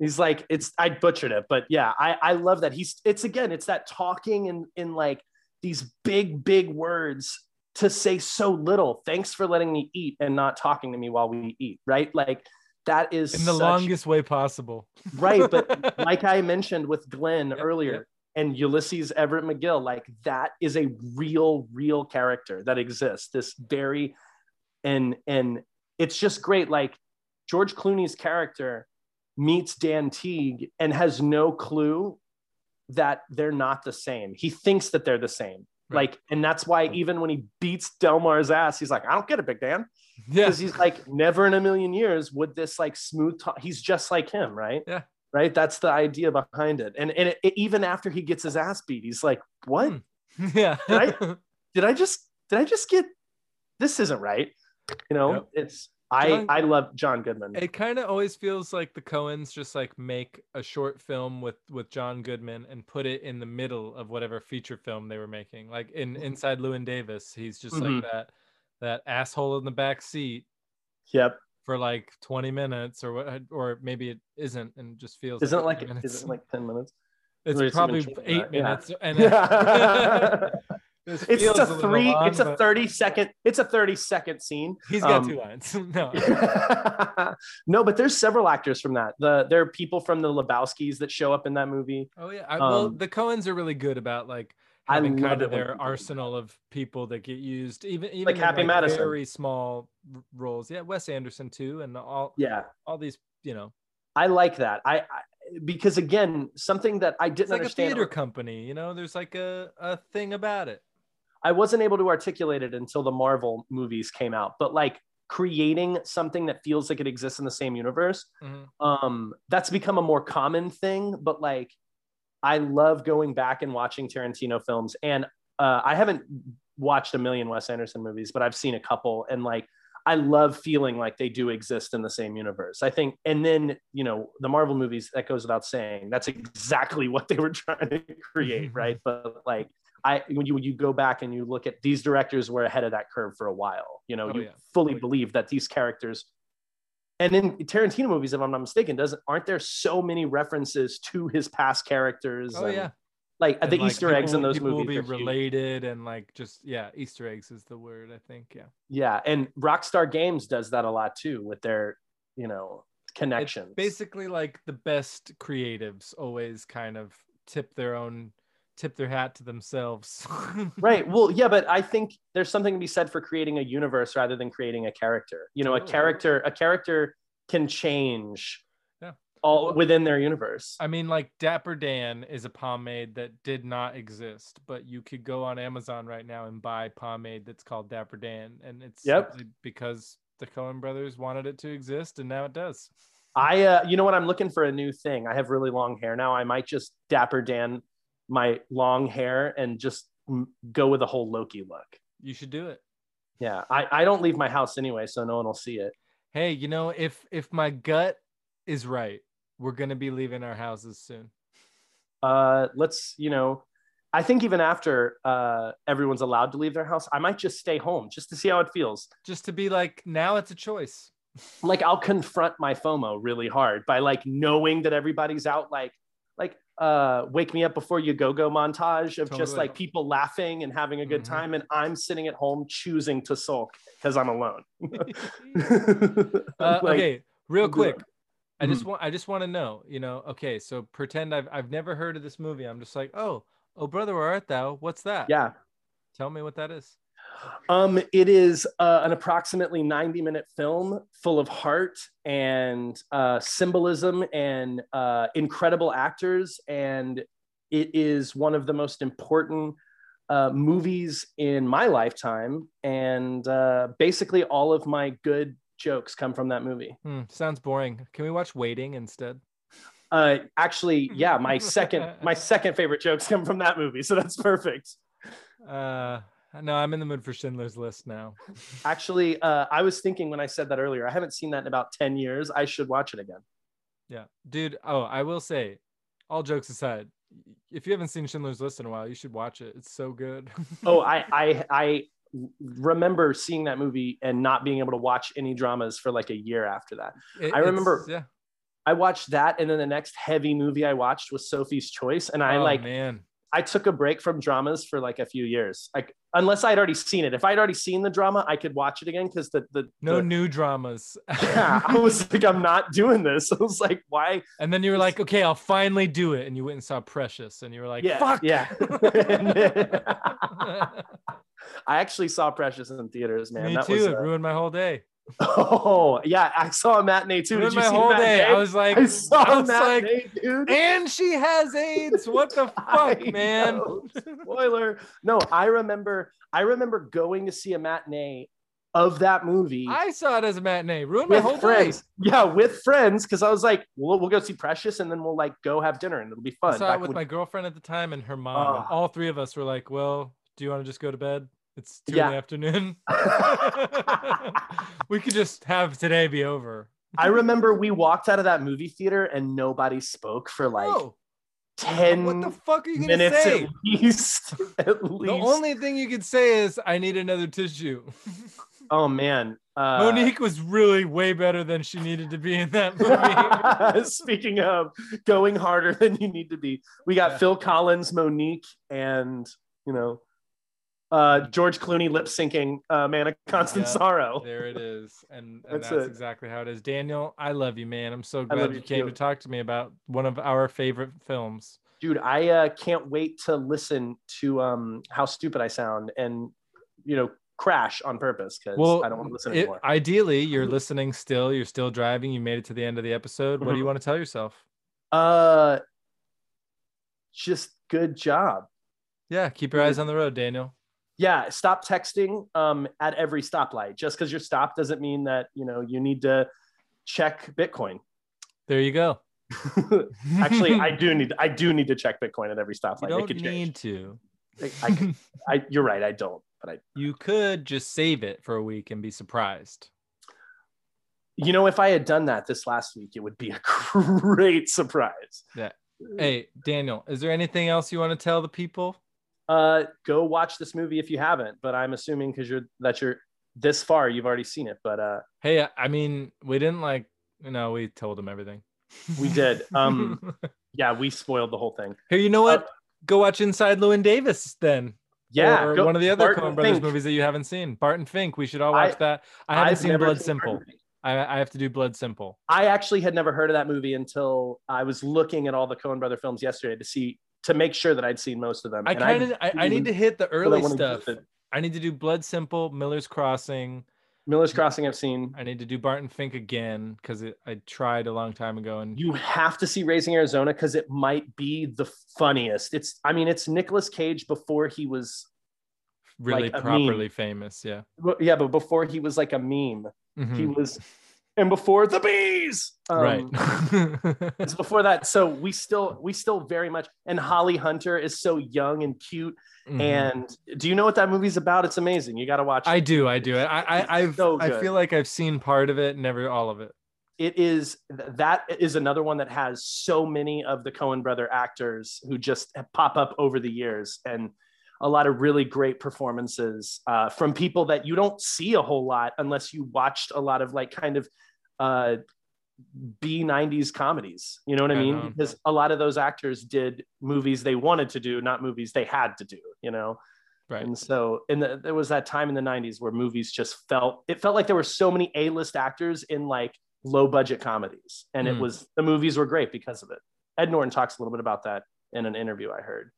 he's like it's i butchered it but yeah i i love that he's it's again it's that talking in in like these big big words to say so little thanks for letting me eat and not talking to me while we eat right like that is in the such- longest way possible. right but like i mentioned with glenn Yep, earlier yep. and ulysses everett mcgill like that is a real real character that exists this very and and it's just great like george clooney's character meets dan teague and has no clue that they're not the same he thinks that they're the same Right. like and that's why even when he beats delmar's ass he's like i don't get it big dan yeah. because he's like never in a million years would this like smooth talk he's just like him right Yeah. right that's the idea behind it and and it, it- even after he gets his ass beat he's like what Hmm. Yeah. Right? did i just did i just get this isn't right you know Yep. it's i John- i love john goodman it kind of always feels like the Coens just like make a short film with with John Goodman and put it in the middle of whatever feature film they were making. Like in Inside Llewyn Davis, he's just Mhm. like that that asshole in the back seat yep for like 20 minutes or what or maybe it isn't and just feels isn't like, like isn't like 10 minutes it's it's probably eight that, yeah. minutes and Yeah. This it's a three long, it's a but 30 second it's a 30 second scene he's got um, two lines no no, but there's several actors from that. The there are people from the Lebowskis that show up in that movie. Oh yeah. I, well, Um, the Coens are really good about like having love kind of their arsenal of people that get used, even even Like Happy Madison. very small roles. Yeah, Wes Anderson too, and all Yeah, all these. You know, I like that. I, I because again, something that I didn't like a understand. theater company. You know, there's like a a thing about it. I wasn't able to articulate it until the Marvel movies came out. But like creating something that feels like it exists in the same universe, Mhm. um, that's become a more common thing. But like, I love going back and watching Tarantino films, and uh, I haven't watched a million Wes Anderson movies, but I've seen a couple, and like, I love feeling like they do exist in the same universe. I think, and then you know, the Marvel movies that goes without saying. That's exactly what they were trying to create, right? But like. I when you when you go back and you look at these directors were ahead of that curve for a while. You know, Oh, you yeah. fully believe that these characters and in Tarantino movies, if I'm not mistaken, doesn't aren't there so many references to his past characters? Oh and, yeah, like And, the like, Easter eggs in those movies. will be related and like just yeah, Easter eggs is the word I think. Yeah, Yeah, and Rockstar Games does that a lot too with their, you know, connections. It's basically like the best creatives always kind of tip their own tip their hat to themselves. right. Well, yeah, but I think there's something to be said for creating a universe rather than creating a character. You know, a character, a character can change. Yeah. all within their universe. I mean, like Dapper Dan is a pomade that did not exist, but you could go on Amazon right now and buy pomade that's called Dapper Dan, and it's Yep. because the Coen Brothers wanted it to exist, and now it does. I, uh, you know what? I'm looking for a new thing. I have really long hair now. I might just dapper Dan my long hair and just go with a whole Loki look. You should do it. Yeah, I, I don't leave my house anyway, so no one will see it. Hey, you know, if if my gut is right, we're gonna be leaving our houses soon. Uh, let's, you know, I think even after uh, everyone's allowed to leave their house, I might just stay home just to see how it feels. Just to be like, now it's a choice. Like I'll confront my FOMO really hard by like knowing that everybody's out, like uh, wake me up before you go go montage of just like people laughing and having a good Mhm. time, and I'm sitting at home choosing to sulk because I'm alone. Uh, Like, okay, real quick. I just want I just want to know, you know, okay, so pretend I've I've never heard of this movie. I'm just like, oh, oh brother, where art thou? What's that? Yeah. Tell me what that is. Um, it is uh, an approximately 90 minute film full of heart and uh, symbolism and uh, incredible actors. And it is one of the most important uh, movies in my lifetime. And uh, basically, all of my good jokes come from that movie. Hmm, sounds boring. Can we watch Waiting instead? Uh, actually, yeah, my second my second favorite jokes come from that movie, so that's perfect. No, I'm in the mood for Schindler's List now. Actually, uh, I was thinking when I said that earlier, I haven't seen that in about ten years. I should watch it again. Yeah. Dude, oh, I will say, all jokes aside, if you haven't seen Schindler's List in a while, you should watch it. It's so good. oh I, I i remember seeing that movie and not being able to watch any dramas for like a year after that It- I remember- yeah. i watched that and then the next heavy movie i watched was sophie's choice and i oh, like man. I took a break from dramas for like a few years like unless i'd already seen it if i'd already seen the drama i could watch it again because the the, No the- new dramas. yeah i was like i'm not doing this i was like why and then you were like, okay, I'll finally do it. And you went and saw Precious, and you were like, yeah fuck. yeah i actually saw precious in theaters man Me that too. was it uh, ruined my whole day. Oh yeah, I saw a matinee too. Did you my see whole day. matinee? I was like, I saw I was like, matinee, dude. and she has AIDS. What the fuck, man? know. Spoiler. No, I remember. I remember going to see a matinee of that movie I saw it as a matinee. Ruined my whole friends. Yeah, with friends, because I was like, "We'll we'll go see Precious, and then we'll like go have dinner, and it'll be fun." I saw Back it with when- my girlfriend at the time and her mom. Oh. all three of us were like, well, do you want to just go to bed? It's two in the afternoon. we could just have today be over. I remember we walked out of that movie theater and nobody spoke for like oh, ten what the fuck are you gonna say? at least. At least. The only thing you could say is, I need another tissue. oh man, uh, Monique was really way better than she needed to be in that movie. Speaking of going harder than you need to be, we got Yeah. Phil Collins, Monique, and you know, uh, George Clooney lip syncing uh, "Man of Constant Yeah. Sorrow." there it is. And, and That's that's, exactly how it is. Daniel, I love you, man. I'm so glad you you came too. to talk to me about one of our favorite films. Dude, I uh, can't wait to listen to um, how stupid I sound and you know crash on purpose because Well, I don't want to listen it- anymore. ideally, you're listening still. You're still driving. You made it to the end of the episode. What do you want to tell yourself? Uh, just good job. Yeah, keep your eyes on the road, Daniel. Yeah stop texting um, at every stoplight just because you're stopped doesn't mean that you know you need to check bitcoin There you go. actually i do need i do need to check bitcoin at every you stoplight it don't could need change to. I, I you're right i don't but i you could just save it for a week and be surprised. you know if i had done that this last week it would be a great surprise Yeah. Hey, Daniel, is there anything else you want to tell the people? Uh go watch this movie if you haven't but i'm assuming because you're that you're this far you've already seen it but uh Hey, I- mean, we didn't like, you know, we told them everything. we did um yeah we spoiled the whole thing Hey, you know what? Go watch Inside Llewyn Davis then. yeah or go- one of the other Coen Brothers Fink. movies that you haven't seen. Barton Fink. We should all watch I- that. I haven't I've seen Blood seen Simple. I, I have to do Blood Simple. I actually had never heard of that movie until I was looking at all the Coen Brother films yesterday to see to make sure that I'd seen most of them. I kind of, I, I need to hit the early stuff. existed. I need to do Blood Simple, Miller's Crossing, Miller's Crossing I've seen. I need to do Barton Fink again because I tried a long time ago and You have to see Raising Arizona because it might be the funniest. It's I mean, it's Nicolas Cage before he was really like properly famous. Yeah. yeah, but before he was like a meme. He Mhm. was and before the bees. Um, right. it's before that. So we still we still very much and Holly Hunter is so young and cute. Mhm. And do you know what that movie's about? It's amazing. You got to watch it. I do, I do. I, I, I've, so I feel like I've seen part of it, never all of it. it is that is another one that has so many of the Coen brother actors who just pop up over the years and a lot of really great performances uh, from people that you don't see a whole lot unless you watched a lot of like kind of uh, B 90s comedies. You know what I mean? Because a lot of those actors did movies they wanted to do, not movies they had to do, you know? Right. And so in the, there was that time in the 90s where movies just felt it felt like there were so many A-list actors in like low budget comedies. And it Mm. was the movies were great because of it. Ed Norton talks a little bit about that in an interview I heard.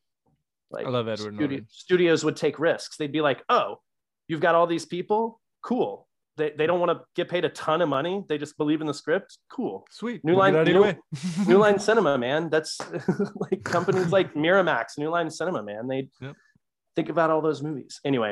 Like I love Edward Norton. Studios would take risks. They'd be like, "Oh, you've got all these people? Cool. They, they don't want to get paid a ton of money. They just believe in the script. Cool. Sweet. New We'll Line- get out of your New- New Line Cinema, man. That's like companies like Miramax, New Line Cinema, man. They Yep. think about all those movies. Anyway,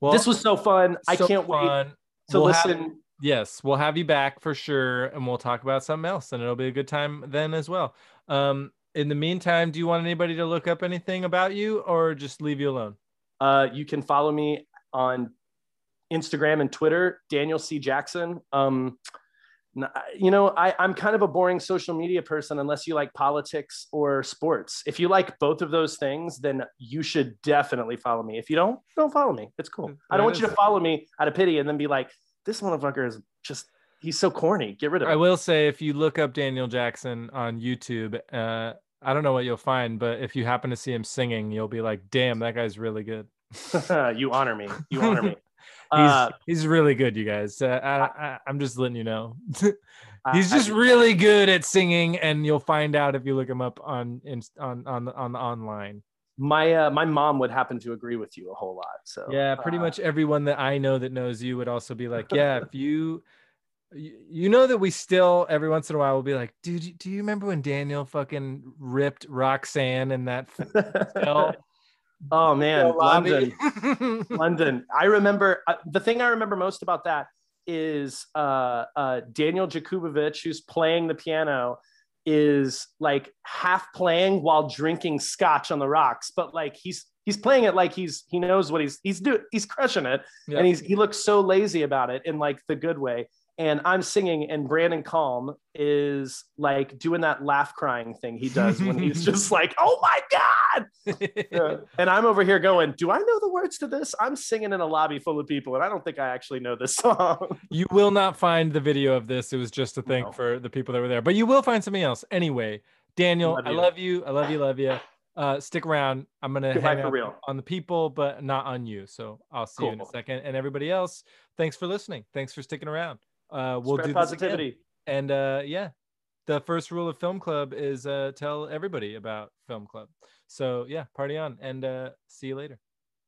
Well, this was so fun. I can't wait to We'll have- listen. yes, we'll have you back for sure, and we'll talk about something else, and it'll be a good time then as well. Um, in the meantime, do you want anybody to look up anything about you, or just leave you alone? Uh, you can follow me on Instagram and Twitter, Daniel C. Jackson. Um, you know, I, I'm kind of a boring social media person unless you like politics or sports. If you like both of those things, then you should definitely follow me. If you don't, don't follow me. It's cool. I don't want you to follow me out of pity and then be like, this motherfucker is just, he's so corny. Get rid of I will say, if you look up Daniel Jackson on YouTube, uh, I don't know what you'll find, but if you happen to see him singing, you'll be like, "Damn, that guy's really good." you honor me. You honor me. He's Uh, he's really good, you guys. Uh, I, I'm just letting you know. He's just really good at singing, and you'll find out if you look him up on in, on on the- on the online. my uh, my mom would happen to agree with you a whole lot. So Yeah, pretty uh, much everyone that I know that knows you would also be like, yeah, if you. You know that we still every once in a while will be like, dude, do you remember when Daniel fucking ripped Roxanne in that? oh man. London, London. I remember uh, the thing I remember most about that is uh, uh, Daniel Jakubowicz, who's playing the piano, is like half playing while drinking scotch on the rocks, but like he's he's playing it like he's he knows what he's he's doing he's crushing it, Yeah. and he's he looks so lazy about it in like the good way. And I'm singing, and Brandon Calm is like doing that laugh crying thing he does when he's just like, "Oh my god!" Yeah. And I'm over here going, Do I know the words to this? I'm singing in a lobby full of people, and I don't think I actually know this song. You will not find the video of this. It was just a thing No. for the people that were there, but you will find something else. Anyway, Daniel, Love I love you. I love you. Love you. Uh, stick around. I'm gonna Goodbye hang out real. on the people, but not on you. So I'll see you in a second. And everybody else, thanks for listening. Thanks for sticking around. Uh, we'll Spread do positivity. And uh, yeah, the first rule of Film Club is uh, tell everybody about Film Club. So yeah, party on and uh, see you later.